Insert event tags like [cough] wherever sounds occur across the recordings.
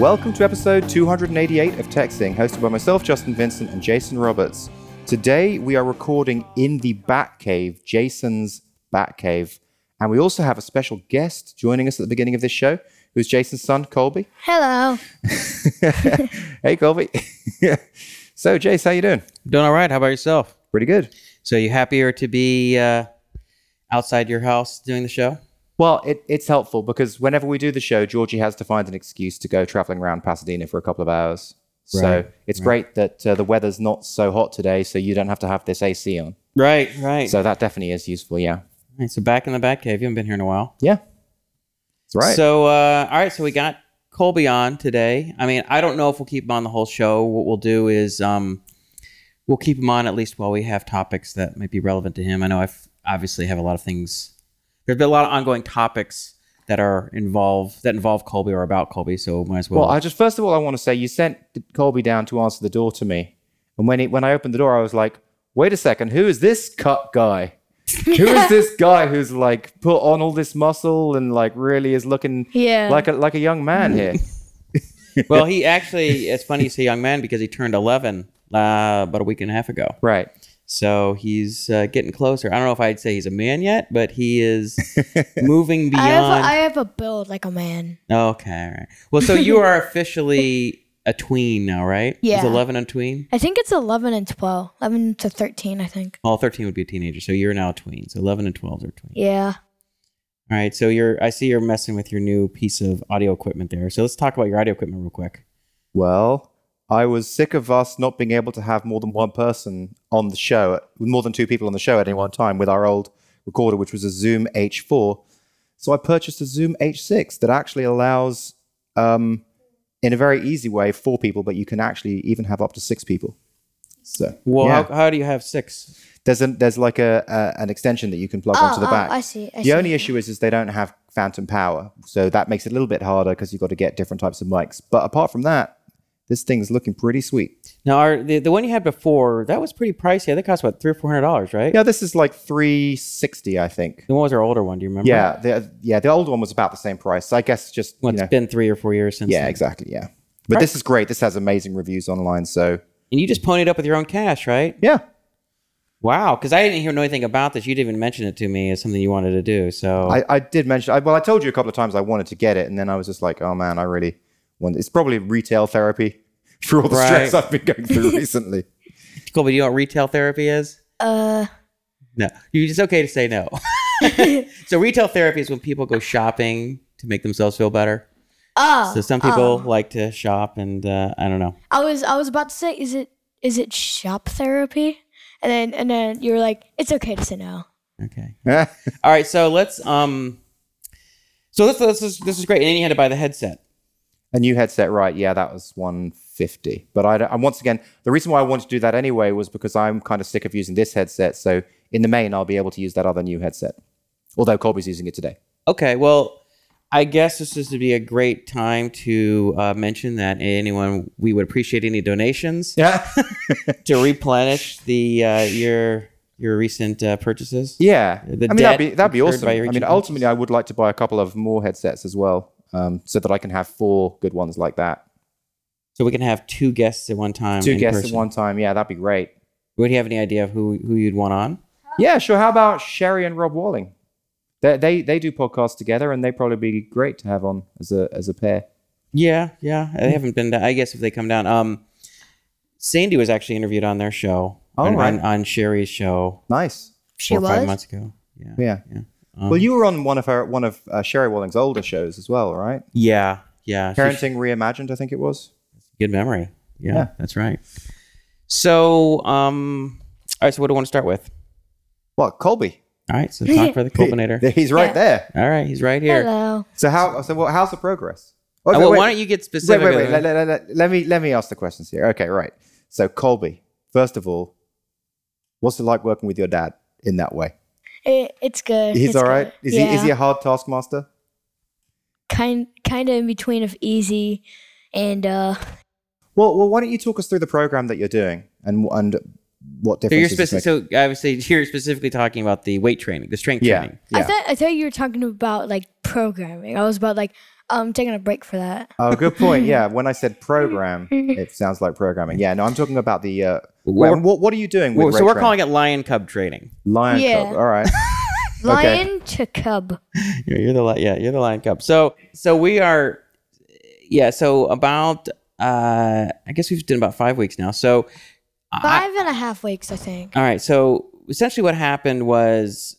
Welcome to episode 288 of TechZing, hosted by myself, Justin Vincent, and Jason Roberts. Today we are recording in the Batcave, Jason's Batcave, and we also have a special guest joining us at the beginning of this show, who's Jason's son, Colby. Hello. [laughs] hey, Colby. [laughs] so, Jace, how you doing? Doing all right. How about yourself? Pretty good. So you happier to be uh, outside your house doing the show? Well, it, it's helpful because whenever we do the show, Georgie has to find an excuse to go traveling around Pasadena for a couple of hours. So Right, it's great that uh, the weather's not so hot today, so you don't have to have this AC on. Right, right. So, So that definitely is useful. Yeah. so back in the Batcave. You haven't been here in a while. Yeah. That's right. So, uh, all right. So we got Colby on today. I mean, I don't know if we'll keep him on the whole show. What we'll do is um, we'll keep him on at least while we have topics that might be relevant to him. I know I've obviously have a lot of things. There's been a lot of ongoing topics that are involved that involve Colby or about Colby. So might as well. well, I just first of all, I want to say you sent Colby down to answer the door to me, and when he, when I opened the door, I was like, "Wait a second, who is this cut guy? [laughs] who is this guy who's like put on all this muscle and like really is looking Yeah. like a like a young man here?" [laughs] well, he actually, it's funny you say young man because he turned 11 uh, about a week and a half ago. right. So he's uh, getting closer. I don't know if I'd say he's a man yet, but he is [laughs] moving I have, a, beyond. I have a build like a man. okay, all right. Well, so you are officially a tween now, right? Yeah. Is 11 a tween? I think it's 11 and 12. 11 to 13, I think. Well, 13 would be a teenager. So you're now a tween. So 11 and 12 are tween. Yeah. All right. So you're, I see you're messing with your new piece of audio equipment there. So let's talk about your audio equipment real quick. Well, I was sick of us not being able to have more than one person on the show, more than two people on the show at any one time with our old recorder, which was a Zoom H4. So I purchased a Zoom H6 that actually allows, um, in a very easy way, four people, but you can actually even have up to six people. So Well, yeah. how, how do you have six? there's an there's like a, a an extension that you can plug Oh, onto the oh, back. I see. I the see. only issue is is they don't have phantom power, so that makes it a little bit harder because you've got to get different types of mics. But apart from that, this thing's looking pretty sweet. Now, our, the, the one you had before, that was pretty pricey. I think it cost about three or four hundred dollars, right? Yeah, this is like 360, I think. The one was our older one. Do you remember? Yeah, the yeah the old one was about the same price. I guess just Well, it's know, been three or four years since. yeah, then. exactly, yeah. But this is great. This has amazing reviews online. So And you just ponied up with your own cash, right? yeah, Wow. Because I didn't hear know anything about this. You didn't even mention it to me as something you wanted to do. So I, I did mention. I, well, I told you a couple of times I wanted to get it, and then I was just like, oh man, I really want. It's probably retail therapy [laughs] for all the stress Right. I've been going through [laughs] recently. cool. But you know what retail therapy is? Uh, No. You it's okay to say no. [laughs] so retail therapy is when people go shopping to make themselves feel better. oh. So some people like to shop, and uh, I don't know. I was I was about to say, is it is it shop therapy? And then and then you were like, it's okay to say no. Okay. All right. So let's um. So this this is this is great. And then you had to buy the headset. A new headset, right? Yeah, that was 150. But I, don't- and once again, the reason why I wanted to do that anyway was because I'm kind of sick of using this headset. So in the main, I'll be able to use that other new headset. Although Colby's using it today. Okay, well, I guess this is to be a great time to uh, mention that anyone we would appreciate any donations Yeah, [laughs] to replenish the uh, your your recent uh, purchases. yeah. The I mean, that'd be that'd be awesome. I mean, ultimately, I would like to buy a couple of more headsets as well, um, so that I can have four good ones like that. So we can have two guests at one time. Two in guests person. at one time. Yeah, that'd be great. Would you have any idea of who who you'd want on? Yeah, sure. How about Sherry and Rob Walling? They they they do podcasts together, and they'd probably be great to have on as a as a pair. Yeah, yeah. They haven't been. I guess if they come down, um, Sandy was actually interviewed on their show. Oh, on, right. on, on Sherry's show Nice. She four or five months ago. Yeah, Yeah. yeah. Well, you were on one of her one of uh, Sherry Walling's older shows as well, right? Yeah, yeah. She- Parenting Reimagined, I think it was. Good memory. Yeah, Yeah. that's right. So, um, all right. So, what do I want to start with? What Colby? All right. So, talk for the [laughs] Colbinator. He's right Yeah. there. All right, he's right here. Hello. So how? So what, how's the progress? Oh, Uh, well, why don't you get wait, specific? wait, wait. Let, let- let- let me let me ask the questions here. Okay, right. So Colby, first of all, what's it like working with your dad in that way? It, it's good. He's it's all right. good. Is he is he a hard taskmaster? kind kind of in between of easy and uh Well, well, why don't you talk us through the program that you're doing and and what So you're difference? does specific. So obviously you're specifically talking about the weight training, the strength make? yeah, training. yeah. I thought I thought you were talking about like programming. I was about like um taking a break for that. Oh, good point. Yeah, when I said program, [laughs] it sounds like programming. Yeah, no, I'm talking about the. Uh, well, what, what are you doing with Well, so rate we're training? calling it lion cub training. Lion Yeah. Club. All right. [laughs] Lion to cub. [laughs] You're, you're the li- yeah, you're the lion cub. So so we are, yeah. So about uh, I guess we've done about five weeks now. So I, Five and a half weeks, I think. All right. So essentially, what happened was,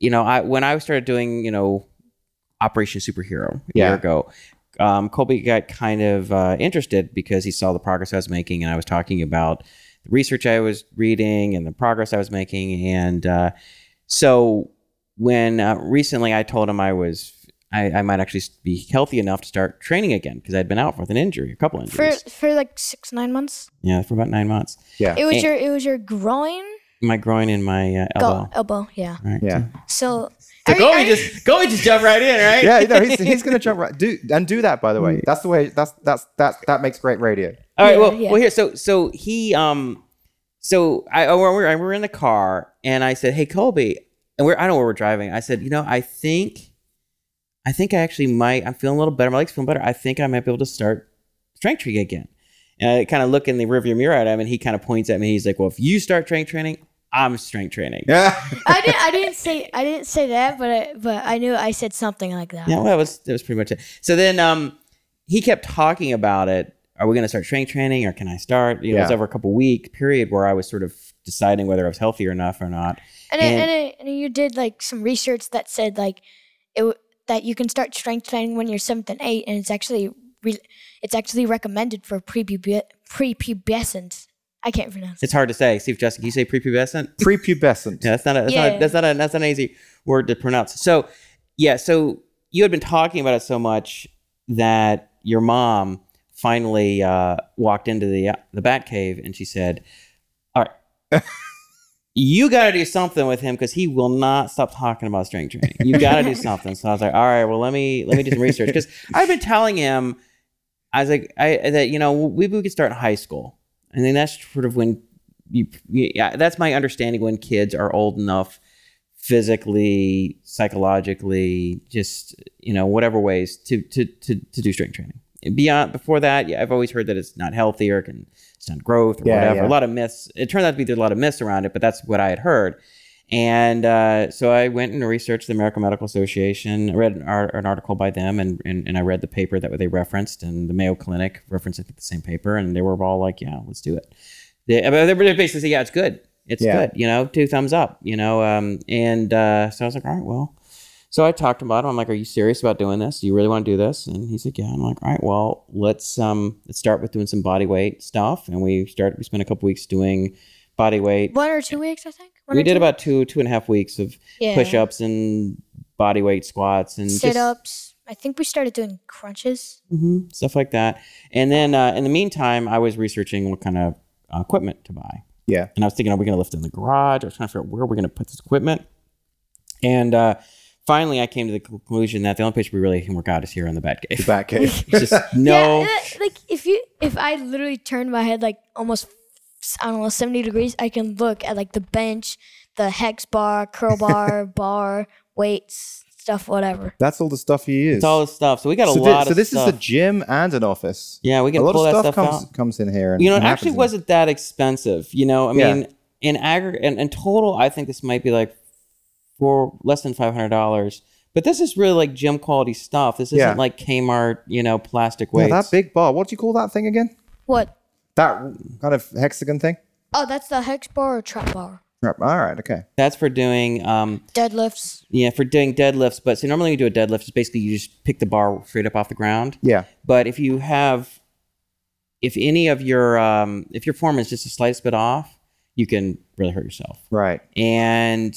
you know, I when I started doing, you know, Operation Superhero a Yeah. year ago, um, Colby got kind of uh, interested because he saw the progress I was making, and I was talking about the research I was reading and the progress I was making, and uh, so when uh, recently I told him I was. I, I might actually be healthy enough to start training again because I'd been out with an injury, a couple For injuries. for for like six nine months. yeah, for about nine months. Yeah. It was Eh. your it was your groin, My groin and my uh, go- elbow. elbow. Yeah. Right. Yeah. So. So I- Gobi I- just Gobi just jumped right in, right? Yeah, no, he's, he's gonna jump right. Do and do that by the way. That's the way. That's that's that that makes great radio. All right. Yeah, well, yeah. well, here. So so he um, so I oh, we're we're, we're in the car and I said, hey Colby, and we're I don't know where we're driving. I said, you know, I think, I think I actually might. I'm feeling a little better. My legs feeling better. I think I might be able to start strength training again. And I kind of look in the rearview mirror at him, and he kind of points at me. He's like, well, if you start strength training, I'm strength training. Yeah. I didn't I didn't say I didn't say that, but I, but I knew I said something like that. Yeah, well, that was that was pretty much it. So then um, he kept talking about it. Are we going to start strength training, or can I start? You know, it was over a couple week period where I was sort of deciding whether I was healthy enough or not. And then, And- and, then, and you did like some research that said like it that you can start strength training when you're seventh and eight, and it's actually re- it's actually recommended for prepube- prepubescent. I can't pronounce. It's hard to say. Steve Justin, can you say prepubescent? [laughs] Prepubescent. Yeah, that's not a, that's, Yeah. not, that's not a, that's not an easy word to pronounce. So, yeah, so you had been talking about it so much that your mom finally uh, walked into the the Bat Cave and she said, "All right, [laughs] you got to do something with him because he will not stop talking about strength training. You got to do [laughs] something." So I was like, "All right, well let me let me do some research because I've been telling him, I was like, I that you know maybe we could start in high school, and then that's sort of when you, yeah, that's my understanding when kids are old enough physically, psychologically, just you know, whatever ways to to to, to do strength training. And beyond before that, yeah, I've always heard that it's not healthy or can stunt growth or Yeah, whatever. yeah. A lot of myths. It turned out to be there's a lot of myths around it, but that's what I had heard. And uh, so I went and researched the American Medical Association. I read an, ar- an article by them, and, and and I read the paper that they referenced, and the Mayo Clinic referenced I think the same paper, and they were all like, "Yeah, let's do it." They, they were basically saying, "Yeah, it's good. It's Yeah. good." You know, two thumbs up. You know, um, and uh, so I was like, "All right, well." So I talked to him about him. I'm like, "Are you serious about doing this? Do you really want to do this?" And he's like, "Yeah." I'm like, "All right, well, let's um let's start with doing some body weight stuff." And we started. We spent a couple weeks doing body weight. One or two weeks, I think. One we did two? about two two and a half weeks of Yeah. push-ups and body weight squats and sit ups. I think we started doing crunches. Mhm, stuff like that. And then uh, in the meantime, I was researching what kind of uh, equipment to buy. Yeah. And I was thinking, are we going to lift in the garage? I was trying to figure out where we're going to put this equipment. And uh, finally, I came to the conclusion that the only place we really can work out is here in the Bat Cave. Back cave. It's just [laughs] no. Yeah, uh, like if you if I literally turned my head like almost I don't know seventy degrees, I can look at like the bench, the hex bar, curl bar, [laughs] bar, weights, stuff, whatever. That's all the stuff he use. It's all this stuff. So we got a so, lot thi- so this stuff. is a gym and an office. yeah, we A can lot pull of that stuff, stuff comes out. comes in here. And you know, it and actually wasn't that expensive. You know, I Yeah. mean, in aggregate, in, in total, I think this might be like for less than five hundred dollars. But this is really like gym quality stuff. This isn't Yeah. like Kmart, you know, plastic weights. Yeah, that big bar. What do you call that thing again? What? That kind of hexagon thing. Oh, that's the hex bar or trap bar. Right, All right. Okay. That's for doing, um, Deadlifts. yeah, for doing deadlifts. But so normally when you do a deadlift, it's basically you just pick the bar straight up off the ground. Yeah. But if you have, if any of your, um, if your form is just the slightest bit off, you can really hurt yourself. Right. And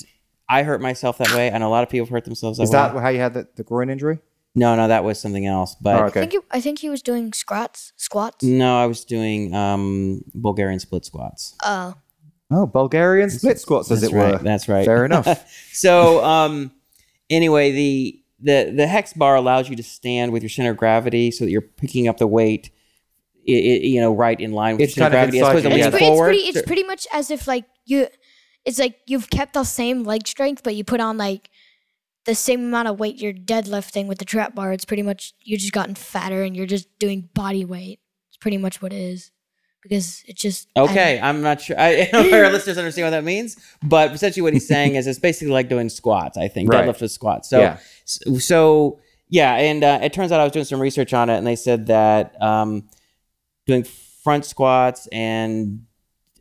I hurt myself that way. and a lot of people hurt themselves that Is way. Is that how you had the, the groin injury? No, no, that was something else. But Oh, I okay. think he, I think he was doing squats. Squats. no, I was doing um, Bulgarian split squats. Uh, Oh, Bulgarian split squats, as That's it right. were. That's right. Fair enough. [laughs] so, um, anyway, the the the hex bar allows you to stand with your center of gravity, so that you're picking up the weight i i you know, right in line with It's center kind of gravity as opposed to inside It's, Yeah, pre- it's forward. pretty. It's pretty much as if like you. It's like you've kept the same leg strength, but you put on like the same amount of weight you're deadlifting with the trap bar. It's pretty much you just gotten fatter and you're just doing body weight. It's pretty much what it is because it's just Okay, I'm not sure. I, [laughs] I don't know our listeners understand what that means, but essentially what he's [laughs] saying is it's basically like doing squats. I think Right. deadlift with squats. So, Yeah. so, so, yeah, and uh, it turns out I was doing some research on it, and they said that um, doing front squats and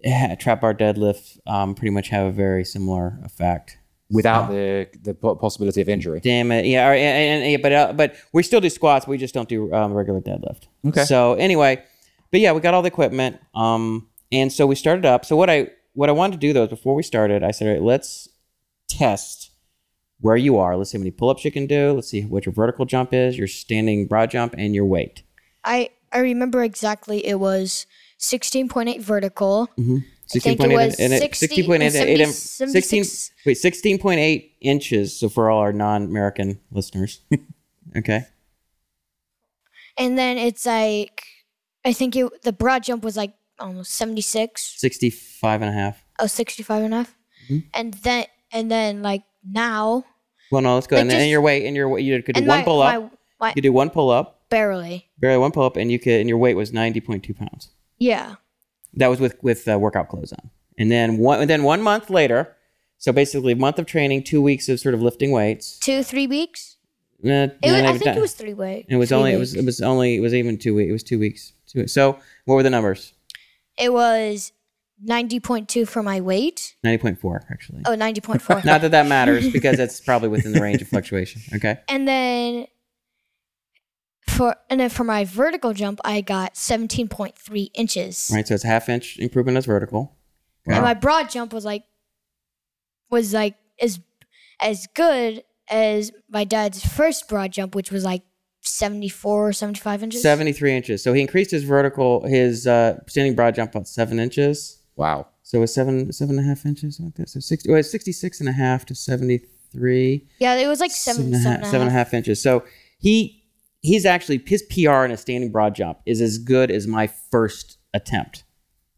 eh, trap bar deadlift um, pretty much have a very similar effect. Without the the possibility of injury. Damn it, yeah, or, and, and, yeah, but uh, but we still do squats. We just don't do um, regular deadlift. Okay. So anyway, but yeah, we got all the equipment, um, and so we started up. So what I what I wanted to do though is before we started, I said, all right, let's test where you are. Let's see how many pull-ups you can do. Let's see what your vertical jump is, your standing broad jump, and your weight. I I remember exactly. It was sixteen point eight vertical. I think 16.8 and it- 60 16.8 and and 70 16 76 wait 16.8 inches. So for all our non-american listeners [laughs] okay. And then it's like I think it the broad jump was like almost 76 65 and a half. Oh 65 and a half. Mm-hmm. and then and then like now well no let's go Like and, then your weight and your weight you could do one my, pull-up my, my you could do one pull-up barely. Barely one pull-up and you could and your weight was 90.2 pounds. Yeah that was with with uh, workout clothes on. And then one and then one month later so basically a month of training two weeks of sort of lifting weights. Two three weeks? Uh, it was, I think done. it was three weeks. It was only it was it was only it was even two weeks it was two weeks. Two so what were the numbers? It was 90.2 for my weight. 90.4 actually. Oh 90.4 [laughs] Not that that matters because it's probably within the range of fluctuation. Okay. and then for and then for my vertical jump I got 17.3 inches Right. So it's half inch improvement as vertical. and my broad jump was like was like as as good as my dad's first broad jump which was like 74 or 75 inches 73 inches. So he increased his vertical, his uh, standing broad jump about seven inches. Wow. So it's seven, seven and a half inches like this. So 60, well, it's 66 and a half to 73. yeah it was like seven, seven and a half- seven, seven and a half inches. So he, he's actually, his PR in a standing broad jump is as good as my first attempt.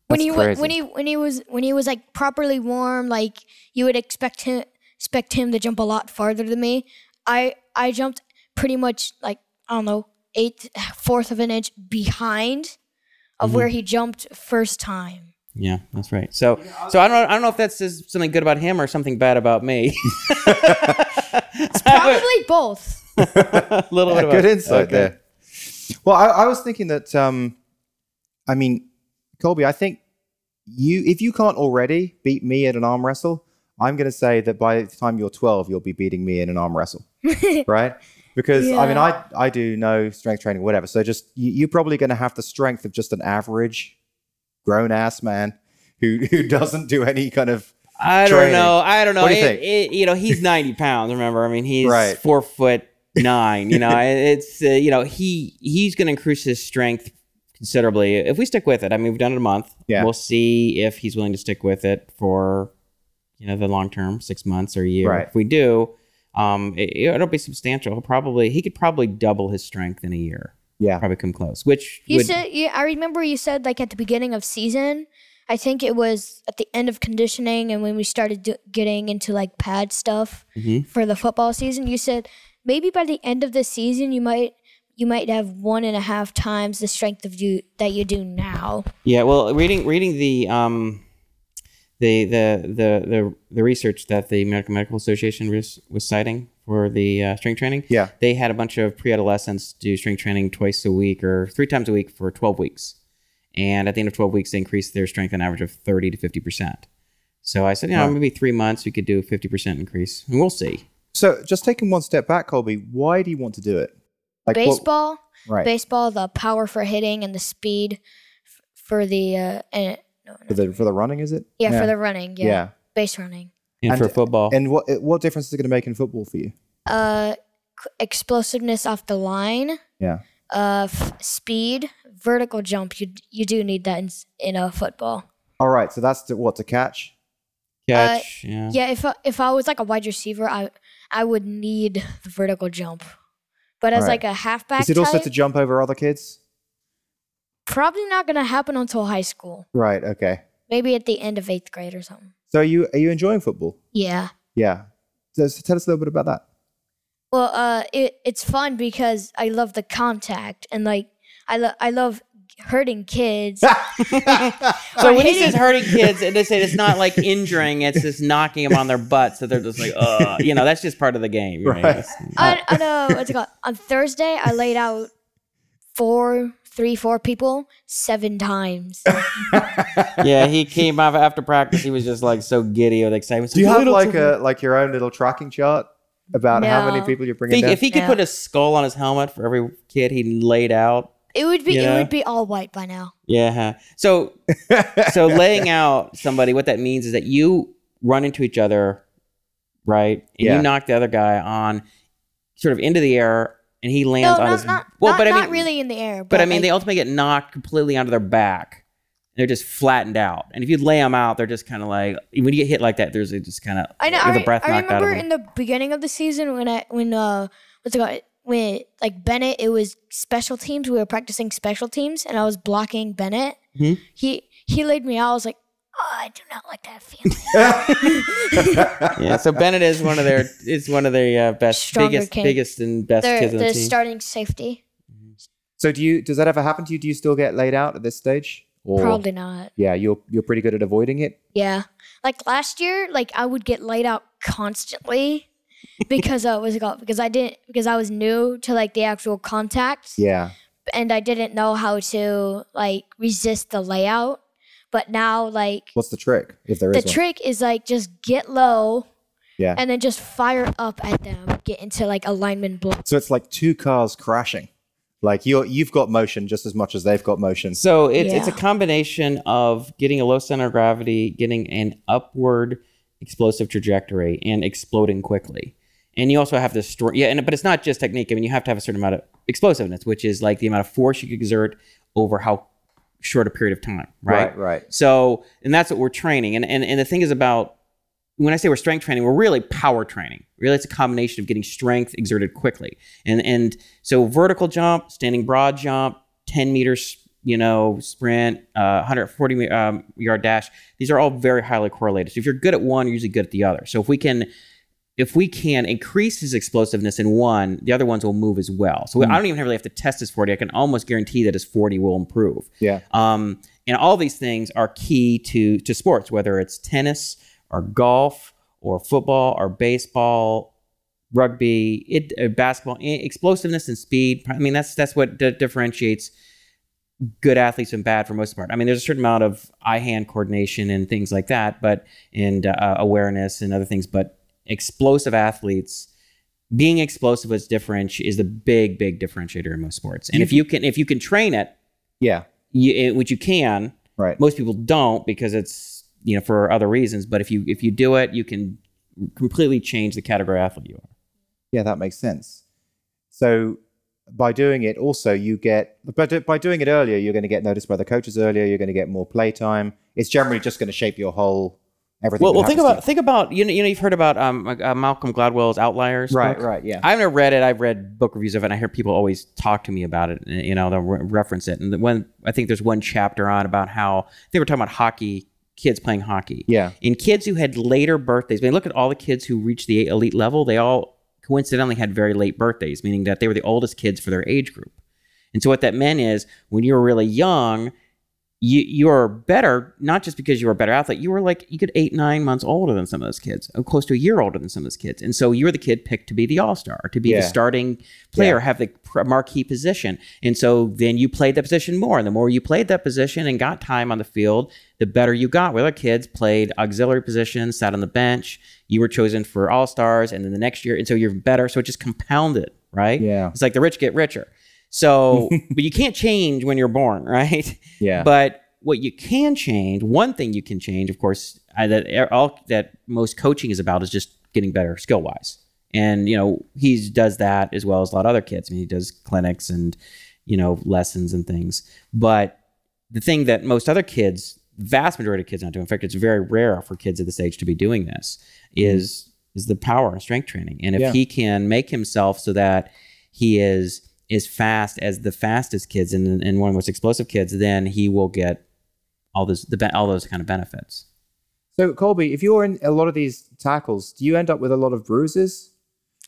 when he wa- crazy. when he when he was when he was like properly warm like you would expect him expect him to jump a lot farther than me i i jumped pretty much like i don't know eighth fourth of an inch behind of Mm-hmm. where he jumped first time Yeah, that's right. So, so I don't, know, I don't know if that says something good about him or something bad about me. It's probably both [laughs] a little bit Yeah, about good insight okay. there. Well, I, I was thinking that. Um, I mean, Colby, I think you, if you can't already beat me at an arm wrestle, I'm going to say that by the time you're 12, you'll be beating me in an arm wrestle, [laughs] right? Because I mean, I I do no strength training, whatever. So just you, you're probably going to have the strength of just an average grown ass man who who doesn't do any kind of I don't training. know. I don't know. What do you It- think? it- you know, he's 90 pounds. Remember, I mean, he's Right. four foot nine. You know, it's uh, you know he he's going to increase his strength considerably if we stick with it. I mean, we've done it a month. Yeah. we'll see if he's willing to stick with it for you know the long term, six months or a year. Right. If we do, um, it, it'll be substantial. He'll probably he could probably double his strength in a year. yeah. Probably come close. Which you would, said yeah i remember you said like at the beginning of season i think it was at the end of conditioning and when we started do- getting into like pad stuff Mhm. for the football season you said maybe by the end of the season you might you might have one and a half times the strength of you that you do now Yeah, well, reading reading the um, the the the the the research that the American Medical Association was was citing for the uh, strength training. Yeah. they had a bunch of pre-adolescents do strength training twice a week or three times a week for twelve weeks, and at the end of twelve weeks, they increased their strength an average of thirty to fifty percent. So I said, you know, maybe three months we could do a fifty percent increase, and we'll see. So just taking one step back, Colby, why do you want to do it? Like what- baseball right? baseball the power for hitting and the speed f- for the uh and, no, no. for the for the running, is it? yeah, for the running yeah, Yeah. base running And, And- for football, And what what difference is it going to make in football for you? uh explosiveness off the line Yeah. uh f- speed vertical jump you you do need that in, in a football All right. So that's to, what to catch. catch, yeah. yeah if I, if I was like a wide receiver I I would need the vertical jump but as Right. like a halfback Is it also type, to jump over other kids? Probably not gonna happen until high school. Right. Okay. Maybe at the end of eighth grade or something. So are you are you enjoying football? Yeah. Yeah. So, so tell us a little bit about that. Well, uh, it it's fun because I love the contact and like I love I love hurting kids. [laughs] So Or when he says hurting kids, and they say it's not like injuring; it's just knocking them on their butts. So they're just like, uh, you know, that's just part of the game. Right? Right. I, I know what's it called. On Thursday, I laid out four, three, four people seven times. [laughs] yeah, he came off after practice. He was just like so giddy with excitement. Do you have like a like your own little tracking chart about how many people you're If bringing he, down? if he could Yeah. put a skull on his helmet for every kid he laid out, It would be You know? it would be all white by now. yeah. So so [laughs] laying out somebody, what that means is that you run into each other, right, and Yeah. you knock the other guy on, sort of into the air, and he lands No, on not his. not, well, not, but I not mean, really in the air. But, But I mean, like, they ultimately get knocked completely onto their back. They're just flattened out. And if you lay them out, they're just kind of like when you get hit like that. There's a just kind of I know. the I, breath I knocked out of remember in the beginning of the season when I when uh what's it called when like Bennett it was special teams. We were practicing special teams, and I was blocking Bennett. Mhm. He he laid me out. I was like, oh, I do not like that feeling. [laughs] [laughs] yeah. So Bennett is one of their is one of their uh, best, Stronger biggest, kid. biggest and best They're kids on the the team. starting safety. so do you does that ever happen to you? Do you still get laid out at this stage? Or Probably not. yeah, you're you're pretty good at avoiding it. Yeah. Like last year, like I would get laid out constantly [laughs] because uh was it called? Because I didn't because I was new to like the actual contacts. Yeah. and I didn't know how to like resist the layout. But now, like What's the trick if there the is one? trick is like just get low Yeah. and then just fire up at them, get into like alignment block. so it's like two cars crashing. Like you're you've got motion just as much as they've got motion. So it's it's a combination of getting a low center of gravity, getting an upward explosive trajectory, and exploding quickly. And you also have to store, yeah, and but it's not just technique. I mean, you have to have a certain amount of explosiveness, which is like the amount of force you can exert over how short a period of time, right? Right, right. So, and that's what we're training. And, and and the thing is about when I say we're strength training, we're really power training. Really, it's a combination of getting strength exerted quickly. And and so vertical jump, standing broad jump, 10 meters, you know, sprint, uh, 140 um, yard dash. These are all very highly correlated. So if you're good at one, you're usually good at the other. So if we can if we can increase his explosiveness in one, the other ones will move as well. So I don't even really have to test his 40. I can almost guarantee that his 40 will improve. Yeah. Um, and all these things are key to to sports, whether it's tennis or golf or football or baseball, rugby, it, uh, basketball, explosiveness and speed. I mean, that's that's what di- differentiates good athletes and bad for most part. I mean, there's a certain amount of eye-hand coordination and things like that, but and uh, awareness and other things. But explosive athletes, being explosive is different is the big, big differentiator in most sports. And if you can, if you can train it, Yeah. you, it, which you can, Right. most people don't because it's you know for other reasons. But if you if you do it, you can completely change the category athlete you are. Yeah, that makes sense. So by doing it, also you get, but by doing it earlier, you're going to get noticed by the coaches earlier. You're going to get more playtime. It's generally just going to shape your whole everything. Well, well, think about think about you know you know you've heard about um, uh, Malcolm Gladwell's Outliers. right, book? right, yeah, I've never read it. I've read book reviews of it. and I hear people always talk to me about it. and, You know, they'll re- reference it. And the one I think there's one chapter on about how they were talking about hockey, kids playing hockey. yeah, In kids who had later birthdays, I mean, look at all the kids who reached the elite level. They all coincidentally had very late birthdays, meaning that they were the oldest kids for their age group. And so what that meant is when you were really young, you you are better not just because you were a better athlete. You were like you could eight nine months older than some of those kids, or close to a year older than some of those kids. And so you were the kid picked to be the all star, to be Yeah. the starting player, Yeah. have the marquee position. And so then you played that position more. And the more you played that position and got time on the field, the better you got. Where other kids played auxiliary positions, sat on the bench, you were chosen for all stars, and then the next year, and so you're better. So it just compounded, right? Yeah. It's like the rich get richer. So, [laughs] but you can't change when you're born, right? yeah, But what you can change, one thing you can change, of course, I, that er, all that most coaching is about is just getting better skill wise. And you know he does that as well as a lot of other kids. I mean, he does clinics and you know lessons and things. But the thing that most other kids, vast majority of kids, not do. In fact, it's very rare for kids at this age to be doing this. Mm-hmm. Is is the power and strength training. And if Yeah. he can make himself so that he is as fast as the fastest kids and, and one of the most explosive kids, then he will get all those the all those kind of benefits. So Colby, if you're in a lot of these tackles, do you end up with a lot of bruises?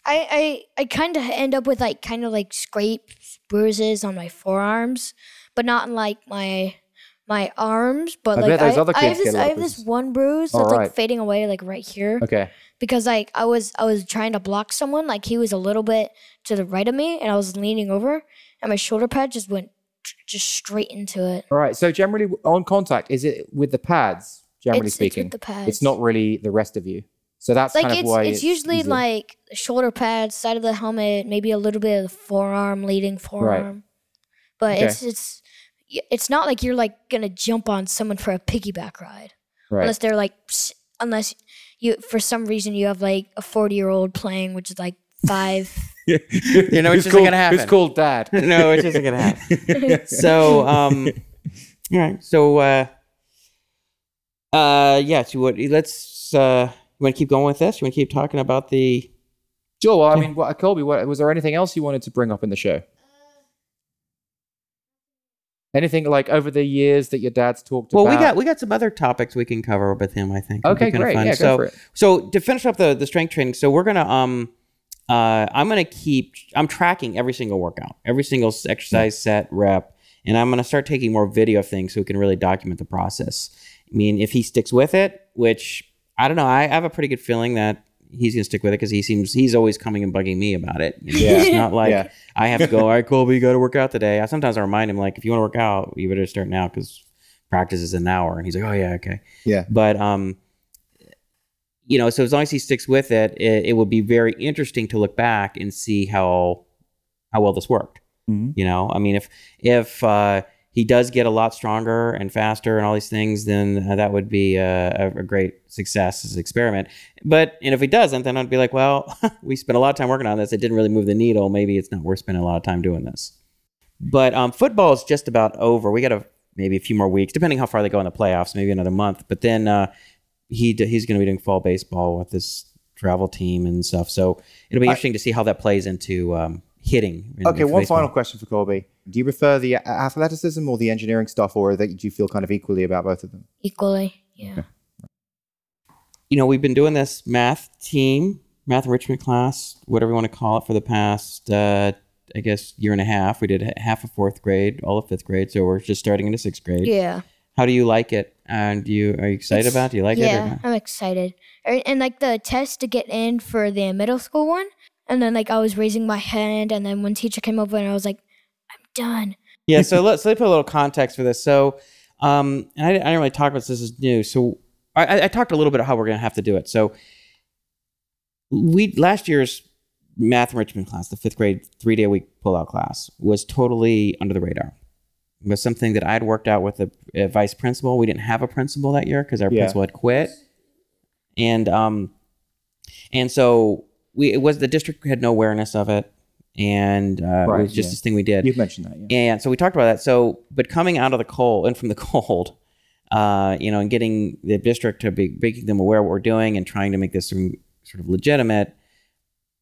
I I, I kind of end up with like kind of like scrapes, bruises on my forearms, but not in like my my arms. But I like bet those I, other I have this I have this one bruise All that's right. like fading away like right here Okay. Because like I was I was trying to block someone like he was a little bit to the right of me and I was leaning over and my shoulder pad just went just straight into it. All right. So generally on contact, is it with the pads? Generally It's- it's with speaking, the It's not really the rest of you. So that's Like kind of it's why it's usually easy. like shoulder pads, side of the helmet, maybe a little bit of the forearm, leading forearm. But Okay. it's it's it's not like you're like gonna jump on someone for a piggyback ride right. unless they're like unless you for some reason you have like a 40 year old playing which is like five [laughs] you know, Who's it's just called, gonna happen. It's called dad? [laughs] no, it's just gonna happen. [laughs] so, um, all right. So, uh, uh, yeah. So, what? Let's. Uh, you want to keep going with this? You want to keep talking about the? Sure. Well, I mean, what, Colby, what, was there anything else you wanted to bring up in the show? Anything like over the years that your dad's talked Well, about? Well, we got we got some other topics we can cover with him. I think. Okay, great. Yeah, go so, for it. so to finish up the the strength training, so we're gonna um, uh, I'm gonna keep. I'm tracking every single workout, every single exercise set rep, and I'm gonna start taking more video of things so we can really document the process. I mean, if he sticks with it, which I don't know, I have a pretty good feeling that he's gonna stick with it because he seems he's always coming and bugging me about it. You know, Yeah. It's not like Yeah. I have to go. [laughs] All right, Colby, you got to work out today. I sometimes I remind him like, if you want to work out, you better start now because practice is an hour. And he's like, oh yeah, okay. Yeah. But um, you know, so as long as he sticks with it, it, it will be very interesting to look back and see how how well this worked. Mhm. You know, I mean, if if uh, he does get a lot stronger and faster and all these things, then uh, that would be a, a, a great success as an experiment. But and if he doesn't, then I'd be like, well, [laughs] we spent a lot of time working on this. It didn't really move the needle. Maybe it's not worth spending a lot of time doing this. But um, football is just about over. We got a maybe a few more weeks, depending how far they go in the playoffs. Maybe another month. But then uh, he d- he's going to be doing fall baseball with this travel team and stuff. So it'll be interesting to see how that plays into um, hitting. in- Okay, for one baseball. final question for Colby. Do you prefer the athleticism or the engineering stuff, or that do you feel kind of equally about both of them? equally. Yeah. you know, we've been doing this math team, math enrichment class, whatever you want to call it, for the past, uh, I guess, year and a half. We did half of fourth grade, all of fifth grade, so we're just starting into sixth grade. Yeah. How do you like it? And do you are you excited It's- about? it? Do you like it? Yeah. I'm excited. Er, And like the test to get in for the middle school one, and then like I was raising my hand, and then one teacher came over and I was like, "I'm done." yeah. So let's let me put a little context for this. So, um, and I, I didn't really talk about this. This is new. So I, I- I talked a little bit about how we're going to have to do it. So we last year's math enrichment class, the fifth grade three day a week pullout class, was totally under the radar. It was something that I'd worked out with a, a vice principal. We didn't have a principal that year because our Yeah. principal had quit, and um, and so we it was the district had no awareness of it, and uh, it was just yeah. this thing we did. You've mentioned that, yeah. And so we talked about that. So, but coming out of the cold and from the [laughs] cold, uh, you know, and getting the district to be making them aware of what we're doing and trying to make this sort of legitimate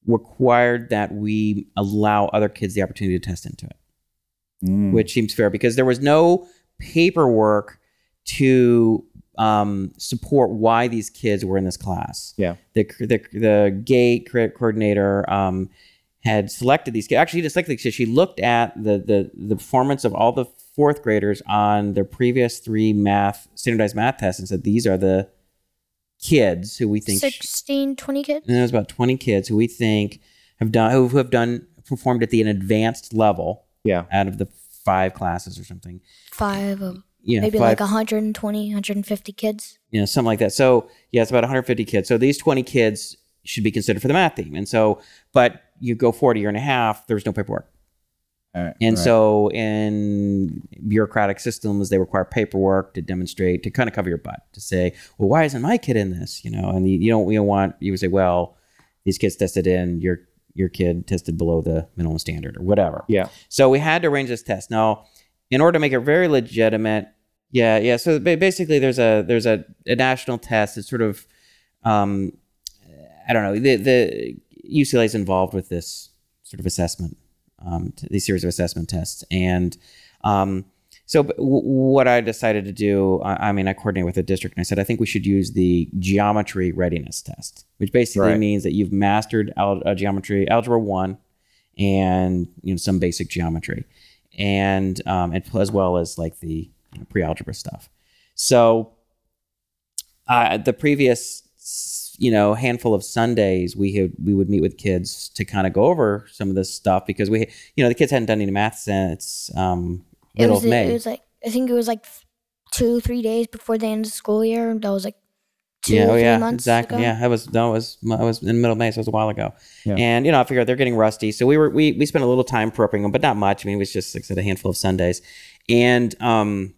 required that we allow other kids the opportunity to test into it, Mm. which seems fair because there was no paperwork to um, support why these kids were in this class Yeah. the the the gate co- coordinator um, had selected these kids. Actually, he just selected these kids. She looked at the the the performance of all the fourth graders on their previous three math standardized math tests and said these are the kids who we think. sh- 16, 20 kids. and there's about twenty kids who we think have done who have done performed at the an advanced level Yeah. out of the five classes or something. Five of You know, maybe five, like 120, 150 kids. you know, something like that. So yeah, it's about 150 kids. So these 20 kids should be considered for the math team. And so, but you go forward a year and a half, there's no paperwork. All right, And right. so in bureaucratic systems, they require paperwork to demonstrate, to kind of cover your butt, to say, well, why isn't my kid in this? You know, and you, you don't, you don't want, you would say, well, these kids tested in, your, your kid tested below the minimum standard or whatever. yeah. So we had to arrange this test. Now, in order to make it very legitimate, yeah, yeah. So basically, there's a there's a, a national test. It's sort of, um, I don't know. The the UCLA is involved with this sort of assessment. um, these series of assessment tests. And um, so, what I decided to do, I, I mean, I coordinated with the district and I said, I think we should use the geometry readiness test, which basically Right. means that you've mastered al- uh, geometry, algebra one, and you know some basic geometry, and um, and as well as like the you know, pre-algebra stuff. So, uh, the previous you know handful of Sundays we had we would meet with kids to kind of go over some of this stuff because we you know the kids hadn't done any math since um, It middle was of May. it was like I think it was like two three days before the end of the school year. That was like two yeah, or oh three yeah, months exactly. ago. Yeah, that was that was I was in middle of May, so it was a while ago. Yeah. And you know, I figured they're getting rusty, so we were we we spent a little time prepping them, but not much. I mean, it was just like I said, a handful of Sundays, and um,